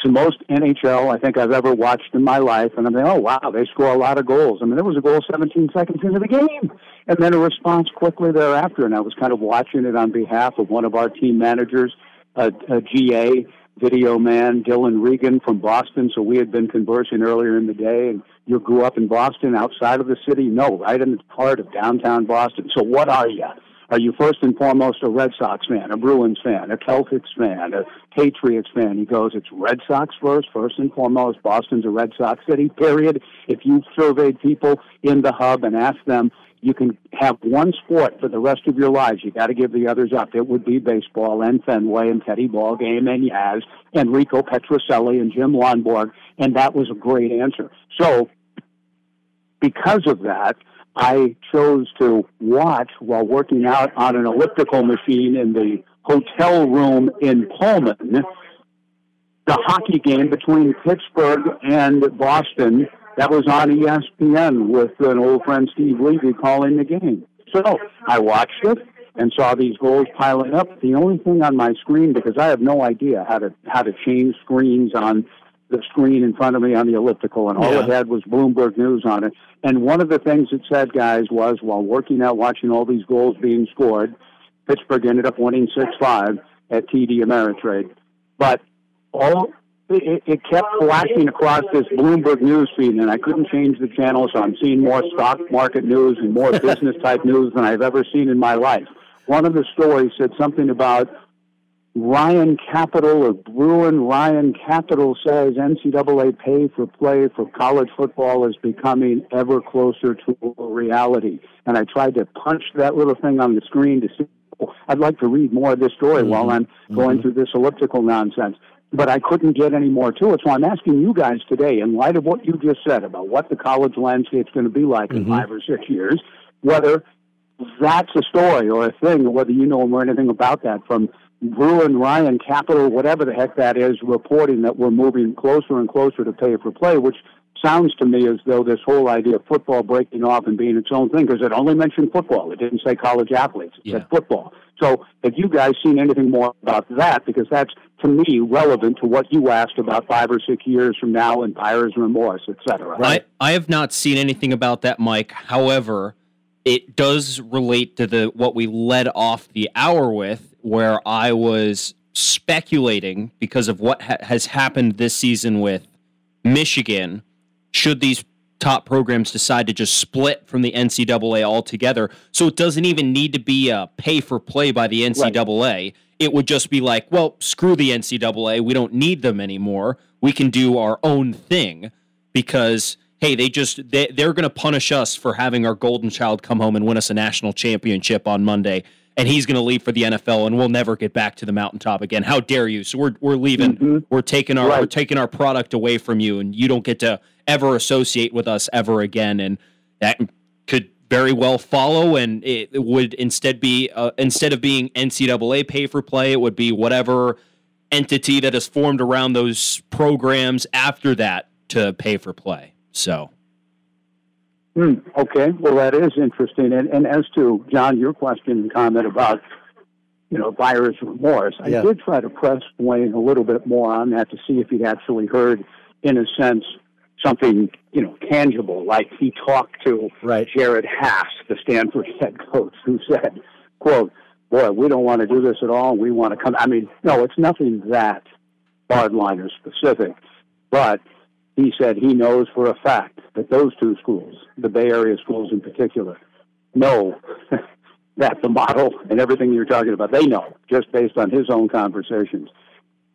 To most NHL I think I've ever watched in my life, and I'm like, oh, wow, they score a lot of goals. I mean, there was a goal 17 seconds into the game and then a response quickly thereafter. And I was kind of watching it on behalf of one of our team managers, a, a GA video man, Dylan Regan from Boston. So we had been conversing earlier in the day, and you grew up in Boston, outside of the city? No, right in the heart of downtown Boston. So what are you? Are you first and foremost a Red Sox fan, a Bruins fan, a Celtics fan, a Patriots fan? He goes, it's Red Sox first, first and foremost. Boston's a Red Sox city, period. If you surveyed people in the hub and asked them, you can have one sport for the rest of your lives. You got to give the others up. It would be baseball and Fenway and Teddy Ballgame and Yaz and Rico Petrocelli and Jim Lonborg, and that was a great answer. So, because of that, I chose to watch while working out on an elliptical machine in the hotel room in Pullman the hockey game between Pittsburgh and Boston that was on ESPN with an old friend Steve Levy calling the game. So I watched it and saw these goals piling up. The only thing on my screen, because I have no idea how to how to change screens on the screen in front of me on the elliptical, and all Yeah. it had was Bloomberg News on it. And one of the things it said, guys, was while working out, watching all these goals being scored, Pittsburgh ended up winning six five at TD Ameritrade. But all it, it kept flashing across this Bloomberg news feed, and I couldn't change the channel, so I'm seeing more stock market news and more business type news than I've ever seen in my life. One of the stories said something about Ryan Capital or Bruin Ryan Capital says NCAA pay for play for college football is becoming ever closer to a reality. And I tried to punch that little thing on the screen to see. Oh, I'd like to read more of this story mm-hmm. while I'm mm-hmm. going through this elliptical nonsense. But I couldn't get any more to it. So I'm asking you guys today, in light of what you just said about what the college landscape's going to be like in mm-hmm. five or six years, whether that's a story or a thing, whether you know or anything about that from Bruin, Ryan, Capital, whatever the heck that is, reporting that we're moving closer and closer to pay for play, which sounds to me as though this whole idea of football breaking off and being its own thing, because it only mentioned football. It didn't say college athletes. It Yeah. said football. So have you guys seen anything more about that? Because that's, to me, relevant to what you asked about five or six years from now and buyer's remorse, et cetera. I, I have not seen anything about that, Mike. However, it does relate to the what we led off the hour with, where I was speculating because of what ha- has happened this season with Michigan. Should these top programs decide to just split from the NCAA altogether, so it doesn't even need to be a pay for play by the NCAA. It would just be like, well, screw the NCAA. We don't need them anymore. We can do our own thing because hey, they just they, they're going to punish us for having our golden child come home and win us a national championship on Monday, and he's going to leave for the NFL, and we'll never get back to the mountaintop again. How dare you? So we're we're leaving. We're taking our we're taking our product away from you, and you don't get to ever associate with us ever again. And that could very well follow, and it, it would instead be uh, instead of being NCAA pay for play, it would be whatever entity that is formed around those programs after that to pay for play. So Hmm, okay, well, that is interesting. And, and as to, John, your question and comment about, you know, buyer's remorse, I Yeah. did try to press Wayne a little bit more on that to see if he'd actually heard, in a sense, something, you know, tangible, like he talked to right. Jerod Haase, the Stanford head coach, who said, quote, boy, we don't want to do this at all. We want to come. I mean, no, it's nothing that hardliner specific, but he said he knows for a fact that those two schools, the Bay Area schools in particular, know that the model and everything you're talking about, they know just based on his own conversations.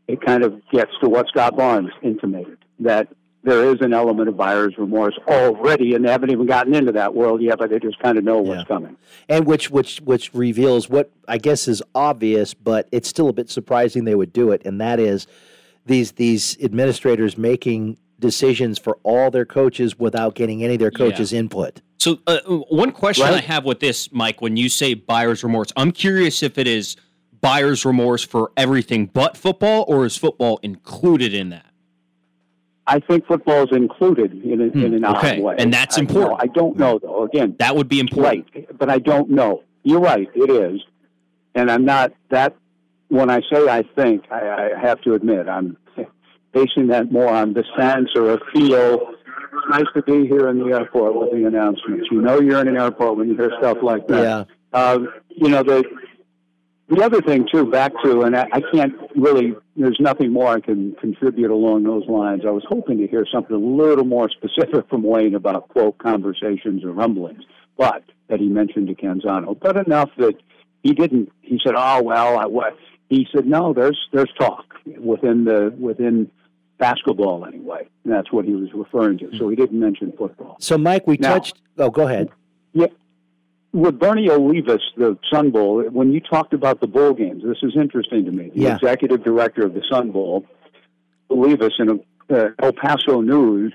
It kind of gets to what Scott Barnes intimated that there is an element of buyer's remorse already, and they haven't even gotten into that world yet, but they just kind of know what's coming. and which which which reveals what I guess is obvious, but it's still a bit surprising they would do it, and that is these these administrators making decisions for all their coaches without getting any of their coaches' input. So, uh, one question I have with this, Mike, when you say buyer's remorse, I'm curious if it is buyer's remorse for everything but football, or is football included in that? I think football is included in, a, in an odd Hmm, okay, way. and that's I- important. no, I don't know though. Again, that would be important, right? But I don't know. You're right. It is, and I'm not that. When I say I think, I, I have to admit I'm basing that more on the sense or a feel. It's nice to be here in the airport with the announcements. You know, you're in an airport when you hear stuff like that. Yeah. Uh, you know the the other thing too, back to, and I, I can't really. There's nothing more I can contribute along those lines. I was hoping to hear something a little more specific from Wayne about quote conversations or rumblings, but that he mentioned to Canzano, but enough that he didn't. He said, "Oh well, I what." He said, "No, there's there's talk within the within basketball anyway." And that's what he was referring to. So he didn't mention football. So, Mike, we Now- touched. Oh, go ahead. Yeah. With Bernie Olivas, the Sun Bowl, when you talked about the bowl games, this is interesting to me. The Yeah. executive director of the Sun Bowl, Olivas, in a uh, El Paso News,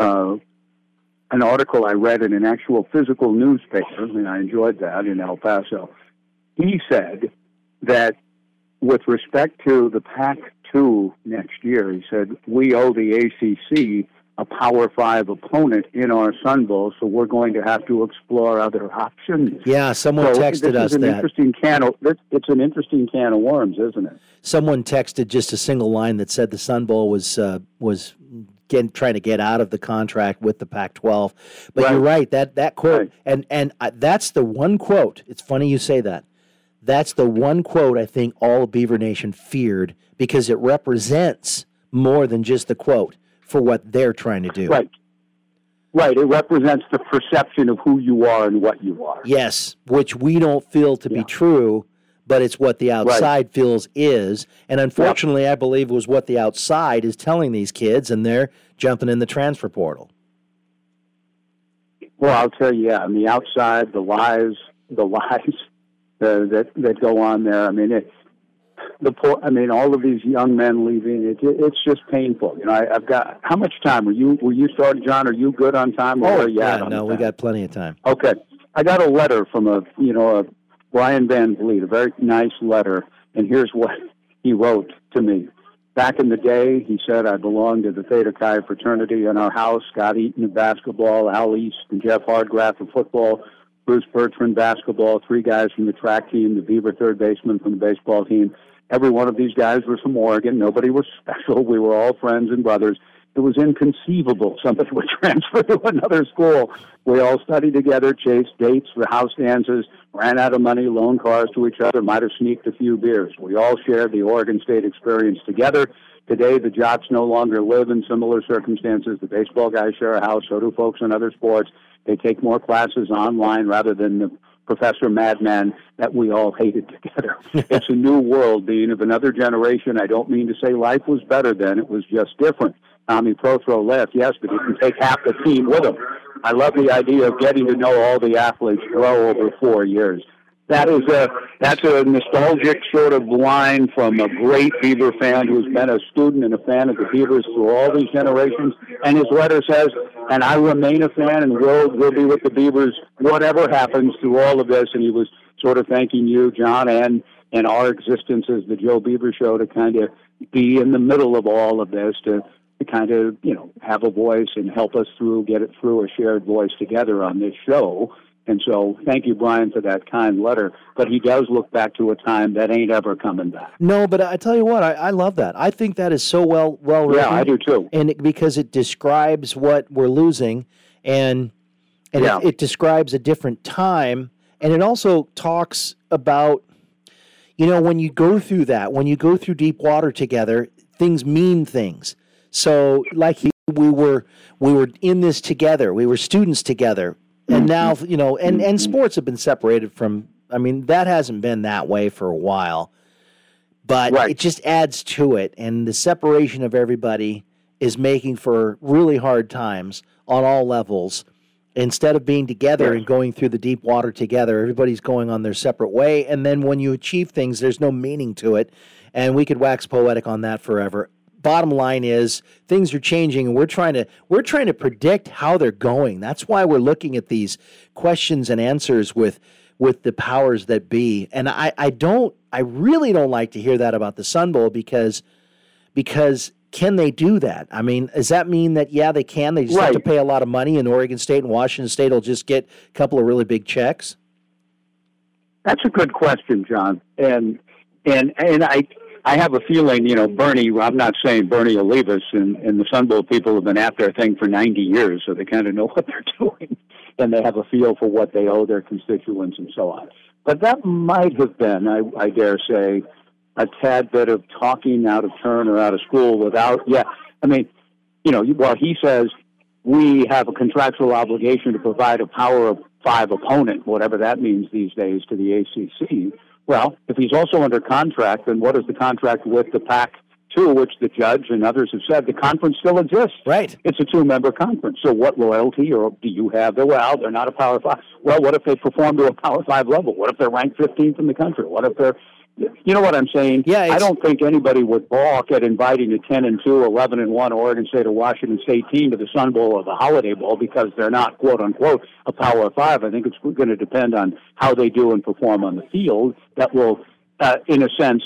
uh, an article I read in an actual physical newspaper, and I enjoyed that in El Paso. He said that with respect to the Pac 2 next year, he said, we owe the ACC a Power Five opponent in our Sun Bowl, so we're going to have to explore other options. Yeah, someone So texted this us is an that. interesting can of it's an interesting can of worms, isn't it? Someone texted just a single line that said the Sun Bowl was uh, was getting, trying to get out of the contract with the Pac-12. But you're right that that quote and and uh, that's the one quote. It's funny you say that. That's the one quote I think all Beaver Nation feared because it represents more than just the quote for what they're trying to do. Right. Right. It represents the perception of who you are and what you are. Yes, which we don't feel to be true, but it's what the outside feels is. And unfortunately, I believe was what the outside is telling these kids, and they're jumping in the transfer portal. Well, I'll tell you, yeah, on the outside, the lies, the lies uh, that that go on there. I mean, it, the poor. I mean, all of these young men leaving. It, it, it's just painful. You know, I, I've got how much time? Were you were you started, John? Are you good on time? Or you yeah, no, we got plenty of time. Okay. I got a letter from a you know a Brian Van Vliet, a very nice letter, and here's what he wrote to me. Back in the day, he said, I belonged to the Theta Chi fraternity in our house. Scott Eaton of basketball, Al East and Jeff Hardgraf of football, Bruce Bertrand basketball, three guys from the track team, the Beaver third baseman from the baseball team. Every one of these guys was from Oregon. Nobody was special. We were all friends and brothers. It was inconceivable somebody would transfer to another school. We all studied together, chased dates for house dances, ran out of money, loaned cars to each other, might have sneaked a few beers. We all shared the Oregon State experience together. Today, the Jocks no longer live in similar circumstances. The baseball guys share a house, so do folks in other sports. They take more classes online rather than the Professor Madman that we all hated together. it's a new world, being of another generation. I don't mean to say life was better then, it was just different. Tommy Prothro left, yes, but he can take half the team with him. I love the idea of getting to know all the athletes grow over four years. That is a that's a nostalgic sort of line from a great Beaver fan who's been a student and a fan of the Beavers through all these generations. And his letter says, "And I remain a fan and will will be with the Beavers whatever happens through all of this." And he was sort of thanking you, John, and and our existence as the Joe Beaver Show to kind of be in the middle of all of this to to kind of you know have a voice and help us through, get it through a shared voice together on this show. And so, thank you, Brian, for that kind letter. But he does look back to a time that ain't ever coming back. No, but I tell you what, I, I love that. I think that is so well well written. Yeah, I do too. And it, because it describes what we're losing, and and Yeah. it, it describes a different time, and it also talks about, you know, when you go through that, when you go through deep water together, things mean things. So, like he, we were we were in this together. We were students together, and mm. now you know, and and mm-hmm. sports have been separated from. I mean, that hasn't been that way for a while, but it just adds to it, and the separation of everybody is making for really hard times on all levels. Instead of being together and going through the deep water together, everybody's going on their separate way. And then when you achieve things, there's no meaning to it. And we could wax poetic on that forever. Bottom line is things are changing and we're trying to we're trying to predict how they're going. That's why we're looking at these questions and answers with with the powers that be. And I, I don't I really don't like to hear that about the Sun Bowl because because can they do that? I mean, does that mean that yeah they can? They just have to pay a lot of money, and Oregon State and Washington State will just get a couple of really big checks. That's a good question, John. And and and I I have a feeling, you know, Bernie. I'm not saying Bernie will leave us, and, and the Sun Bowl people have been at their thing for 90 years, so they kind of know what they're doing, and they have a feel for what they owe their constituents and so on. But that might have been, I, I dare say, a tad bit of talking out of turn or out of school without. Yeah, I mean, you know, while he says we have a contractual obligation to provide a power of five opponent, whatever that means these days, to the ACC. Well, if he's also under contract, then what is the contract with the Pac? Two, which the judge and others have said the conference still exists. Right. It's a two-member conference. So, what loyalty or do you have? There, well, they're not a Power Five. Well, what if they perform to a Power Five level? What if they're ranked 15th in the country? What if they're you know what I'm saying? Yeah, I don't think anybody would balk at inviting a 10 and 2, 11 and 1 Oregon State or Washington State team to the Sun Bowl or the Holiday Bowl because they're not quote unquote a Power Five. I think it's going to depend on how they do and perform on the field. That will, uh, in a sense,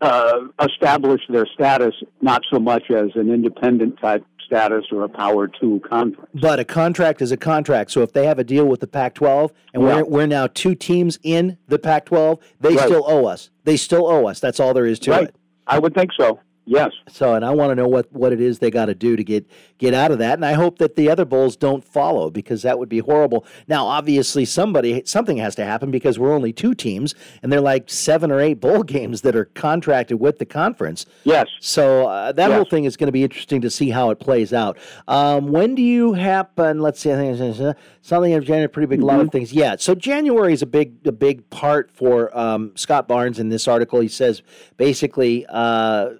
uh, establish their status not so much as an independent type status or a Power Two conference. But a contract is a contract. So if they have a deal with the Pac-12, and Yeah. we're we're now two teams in the Pac-12, they Right. still owe us. They still owe us. That's all there is to Right. it. I would think so. Yes. So, and I want to know what what it is they got to do to get get out of that, and I hope that the other bowls don't follow because that would be horrible. Now, obviously, somebody something has to happen because we're only two teams, and they're like seven or eight bowl games that are contracted with the conference. Yes. So uh, that Yes. whole thing is going to be interesting to see how it plays out. Um, when do you happen? Let's see, I think it's, uh, something in January. Pretty big, a lot of things. Yeah. So January is a big, a big part for um, Scott Barnes in this article. He says basically. Uh,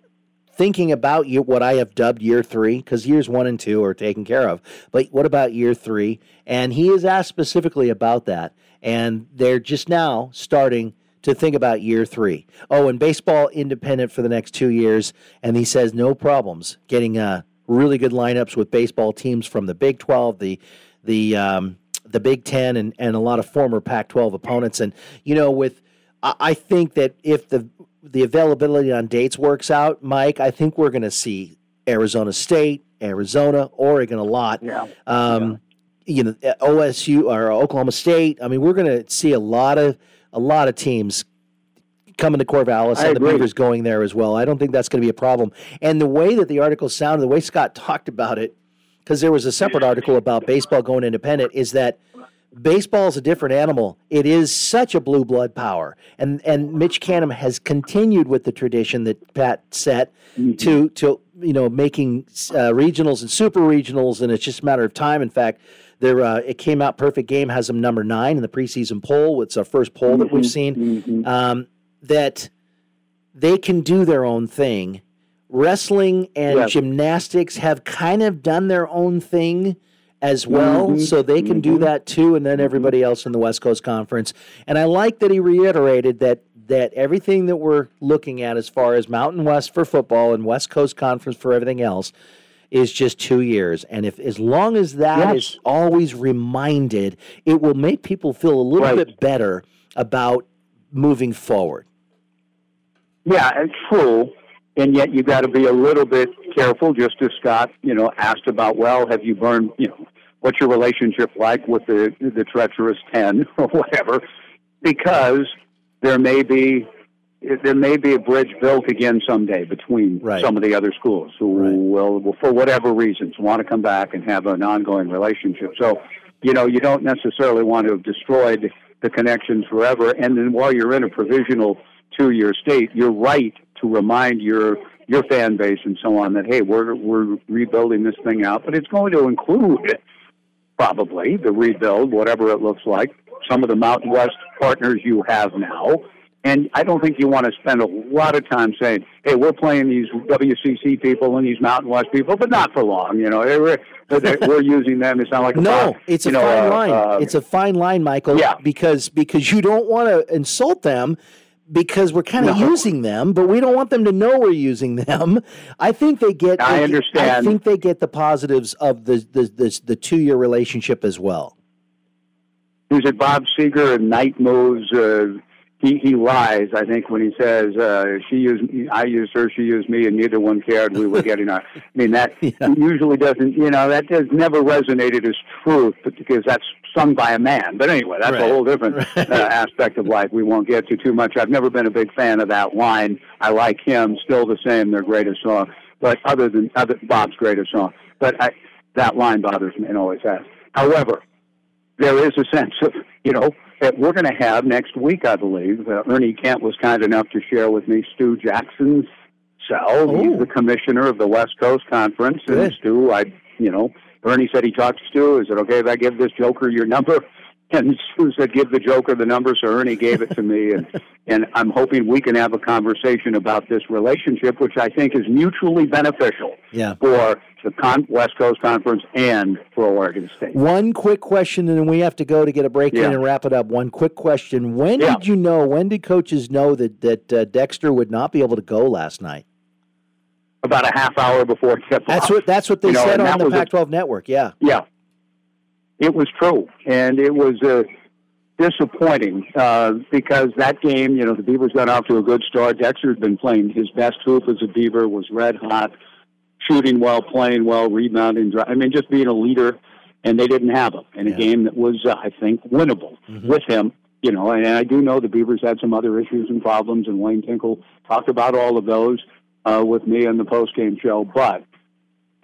thinking about you, what I have dubbed year three, because years one and two are taken care of. But what about year three? And he is asked specifically about that. And they're just now starting to think about year three. Oh, and baseball independent for the next two years. And he says no problems getting uh, really good lineups with baseball teams from the Big 12, the the um, the Big Ten and, and a lot of former Pac 12 opponents. And, you know, with, I think that if the, the availability on dates works out, Mike, I think we're going to see Arizona State, Arizona, Oregon a lot. Yeah. Um, You know, OSU or Oklahoma State. I mean, we're going to see a lot of a lot of teams coming to Corvallis I and the agree. Beavers going there as well. I don't think that's going to be a problem. And the way that the article sounded, the way Scott talked about it, because there was a separate article about baseball going independent, is that baseball is a different animal. It is such a blue blood power, and and Mitch Canham has continued with the tradition that Pat set to to you know making uh, regionals and super regionals, and it's just a matter of time. In fact. There, uh, it came out. Perfect Game has them number nine in the preseason poll. It's our first poll that we've seen. Um, that they can do their own thing. Wrestling and Yes. gymnastics have kind of done their own thing as well, Mhm. so they can do that too, and then everybody else in the West Coast Conference. And I like that he reiterated that that everything that we're looking at as far as Mountain West for football and West Coast Conference for everything else is just two years. And if as long as that is Yes. always reminded, it will make people feel a little Right. bit better about moving forward. Yeah, it's true. And yet you've got to be a little bit careful, just as Scott, you know, asked about, well, have you burned, you know, what's your relationship like with the, the treacherous 10 or whatever? Because there may be, there may be a bridge built again someday between Right. some of the other schools who will, will, for whatever reasons, want to come back and have an ongoing relationship. So, you know, you don't necessarily want to have destroyed the connections forever. And then while you're in a provisional two-year state, you're right to remind your your fan base and so on that hey, we're we're rebuilding this thing out, but it's going to include probably the rebuild, whatever it looks like, some of the Mountain West partners you have now. And I don't think you want to spend a lot of time saying, "Hey, we're playing these WCC people and these Mountain West people," but not for long. You know, we're, we're using them. It's not like a No, it's a know, fine uh, line. uh, it's a fine line, Michael. Yeah. Because because you don't want to insult them because we're kind of No. using them, but we don't want them to know we're using them. I think they get. I understand. I think they get the positives of the the the, the two year relationship as well. who's it Bob Seger and Night Moves. Uh, he he lies, I think, when he says uh, she used I used her, she used me, and neither one cared. We were getting our. I mean that usually doesn't. You know that has never resonated as truth, but because that's sung by a man. But anyway, that's Right. a whole different uh, aspect of life. We won't get to too much. I've never been a big fan of that line. I like him. Still the same. Their greatest song, but other than other Bob's greatest song. But I, that line bothers me and always has. However, there is a sense of, you know, that we're going to have next week, I believe. Uh, Ernie Kent was kind enough to share with me Stu Jackson's cell. He's the commissioner of the West Coast Conference. And Good. Stu, I, you know, Ernie said he talked to Stu. Is it okay if I give this Joker your number? And Stu said, give the Joker the number. So Ernie gave it to me. And, and I'm hoping we can have a conversation about this relationship, which I think is mutually beneficial Yeah. for the Con- West Coast Conference and for Oregon State. One quick question, and then we have to go to get a break Yeah. in and wrap it up. One quick question: When Yeah. did you know? When did coaches know that that uh, Dexter would not be able to go last night? about a half hour before tip off. That's what that's what they You know, said on the Pac-12 network. Yeah. Yeah, it was true, and it was uh, disappointing uh, because that game, you know, the Beavers got off to a good start. Dexter's been playing his best hoop as a Beaver, was red hot, shooting well, playing well, rebounding. I mean, just being a leader, and they didn't have him in a game that was, uh, I think, winnable with him. You know, and I do know the Beavers had some other issues and problems, and Wayne Tinkle talked about all of those uh, with me on the post-game show, but.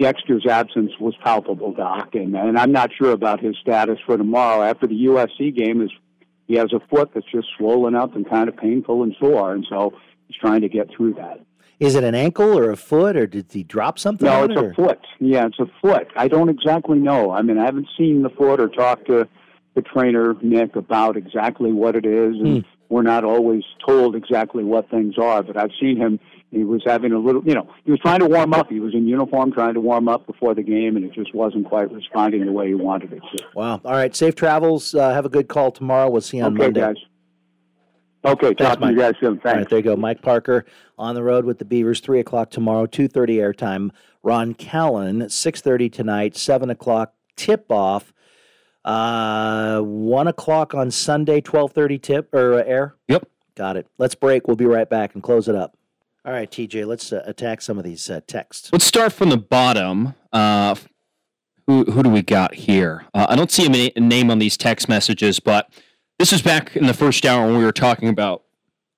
Dexter's absence was palpable, Doc, and, and I'm not sure about his status for tomorrow. After the USC game, is he has a foot that's just swollen up and kind of painful and sore, and so he's trying to get through that. Is it an ankle or a foot, or did he drop something? No, it's it, a foot. Yeah, it's a foot. I don't exactly know. I mean, I haven't seen the foot or talked to the trainer Nick about exactly what it is, and hmm. we're not always told exactly what things are. But I've seen him. He was having a little, you know, he was trying to warm up. He was in uniform trying to warm up before the game, and it just wasn't quite responding the way he wanted it to. Wow. All right. Safe travels. Uh, have a good call tomorrow. We'll see you on Okay, Monday. guys. Okay, talk to you Mike. guys soon. All right, Thanks. there you go. Mike Parker on the road with the Beavers. Three o'clock tomorrow. Two thirty airtime. Ron Callan. Six thirty tonight. Seven o'clock tip off Uh, one o'clock on Sunday, twelve thirty tip or uh, air. Yep. Got it. Let's break. We'll be right back and close it up. All right, TJ. Let's uh, attack some of these uh, texts. Let's start from the bottom. Uh, who who do we got here? Uh, I don't see a, name on these text messages, but this is back in the first hour when we were talking about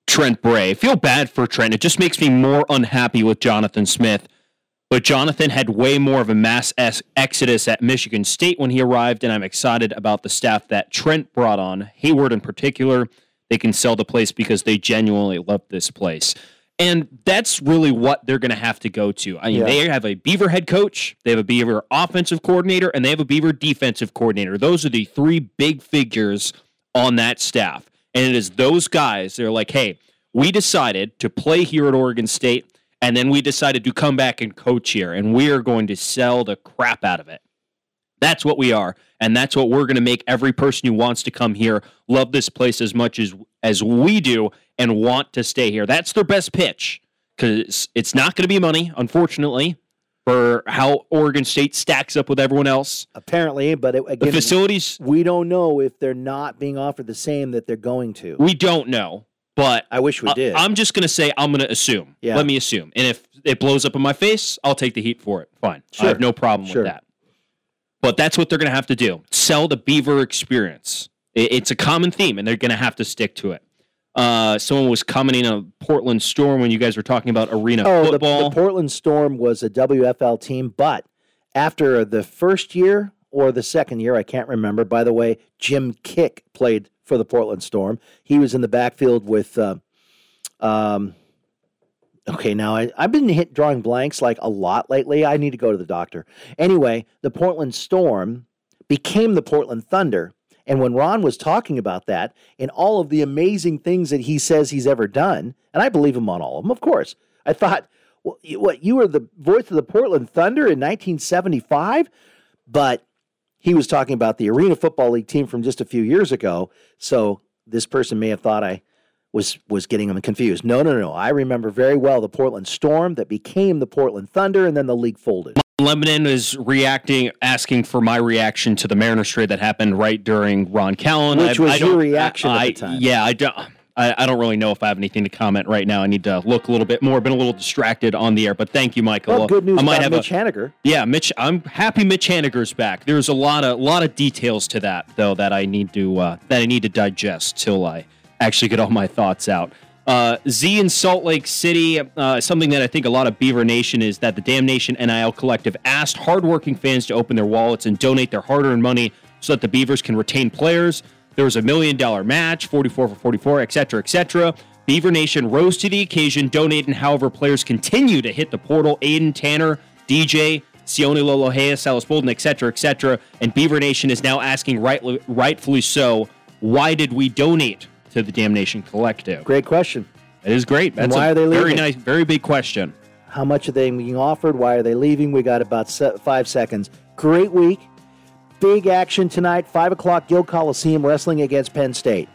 Trent Bray. I feel bad for Trent. It just makes me more unhappy with Jonathan Smith. But Jonathan had way more of a mass exodus at Michigan State when he arrived, and I'm excited about the staff that Trent brought on. Hayward, in particular, they can sell the place because they genuinely love this place. And that's really what they're going to have to go to. I mean, Yeah. they have a Beaver head coach, they have a Beaver offensive coordinator, and they have a Beaver defensive coordinator. Those are the three big figures on that staff. And it is those guys, they're like, hey, we decided to play here at Oregon State, and then we decided to come back and coach here, and we are going to sell the crap out of it. That's what we are, and that's what we're going to make every person who wants to come here love this place as much as as we do and want to stay here. That's their best pitch because it's not going to be money, unfortunately, for how Oregon State stacks up with everyone else. Apparently, but it, again, facilities we don't know if they're not being offered the same that they're going to. We don't know, but I wish we did. I, am just going to say I'm going to assume. Yeah. Let me assume, and if it blows up in my face, I'll take the heat for it. Fine, I have no problem Sure. with that. But that's what they're going to have to do: sell the Beaver experience. It's a common theme, and they're going to have to stick to it. Uh, someone was commenting on Portland Storm when you guys were talking about arena Oh, the, the Portland Storm was a WFL team, but after the first year or the second year, I can't remember. By the way, Jim Kiick played for the Portland Storm. He was in the backfield with. Uh, um, okay, now I, I've been hit drawing blanks like a lot lately. I need to go to the doctor. Anyway, the Portland Storm became the Portland Thunder. And when Ron was talking about that and all of the amazing things that he says he's ever done, and I believe him on all of them, of course, I thought, well, what, you were the voice of the Portland Thunder in 1975? But he was talking about the Arena Football League team from just a few years ago. So this person may have thought I was was getting them confused. No, no, no. I remember very well the Portland Storm that became the Portland Thunder, and then the league folded. Lebanon is reacting, asking for my reaction to the Mariners trade that happened right during Ron Callan. Which I- was I your reaction at the time. Yeah, I don't. I, I don't really know if I have anything to comment right now. I need to look a little bit more. Been a little distracted on the air, but thank you, Michael. Well, good news I might about have Mitch a, Haniger. Yeah, Mitch. I'm happy Mitch Haniger's back. There's a lot of lot of details to that though that I need to uh, that I need to digest till I actually get all my thoughts out. Uh, Z in Salt Lake City, uh, something that I think a lot of Beaver Nation is that the Dam Nation NIL Collective asked hardworking fans to open their wallets and donate their hard earned money so that the Beavers can retain players. There was a million dollar match, 44 for 44, et cetera, et cetera. Beaver Nation rose to the occasion, donating. However, players continue to hit the portal. Aiden Tanner, DJ, Sione Lolohea, Silas Bolden, et cetera, et cetera. And Beaver Nation is now asking, rightly, rightfully so, why did we donate to the Dam Nation Collective? Great question. It is great. And why a are they leaving? very nice, very big question. How much are they being offered? Why are they leaving? We got about se- five seconds. Great week. Big action tonight. Five o'clock, Gill Coliseum wrestling against Penn State.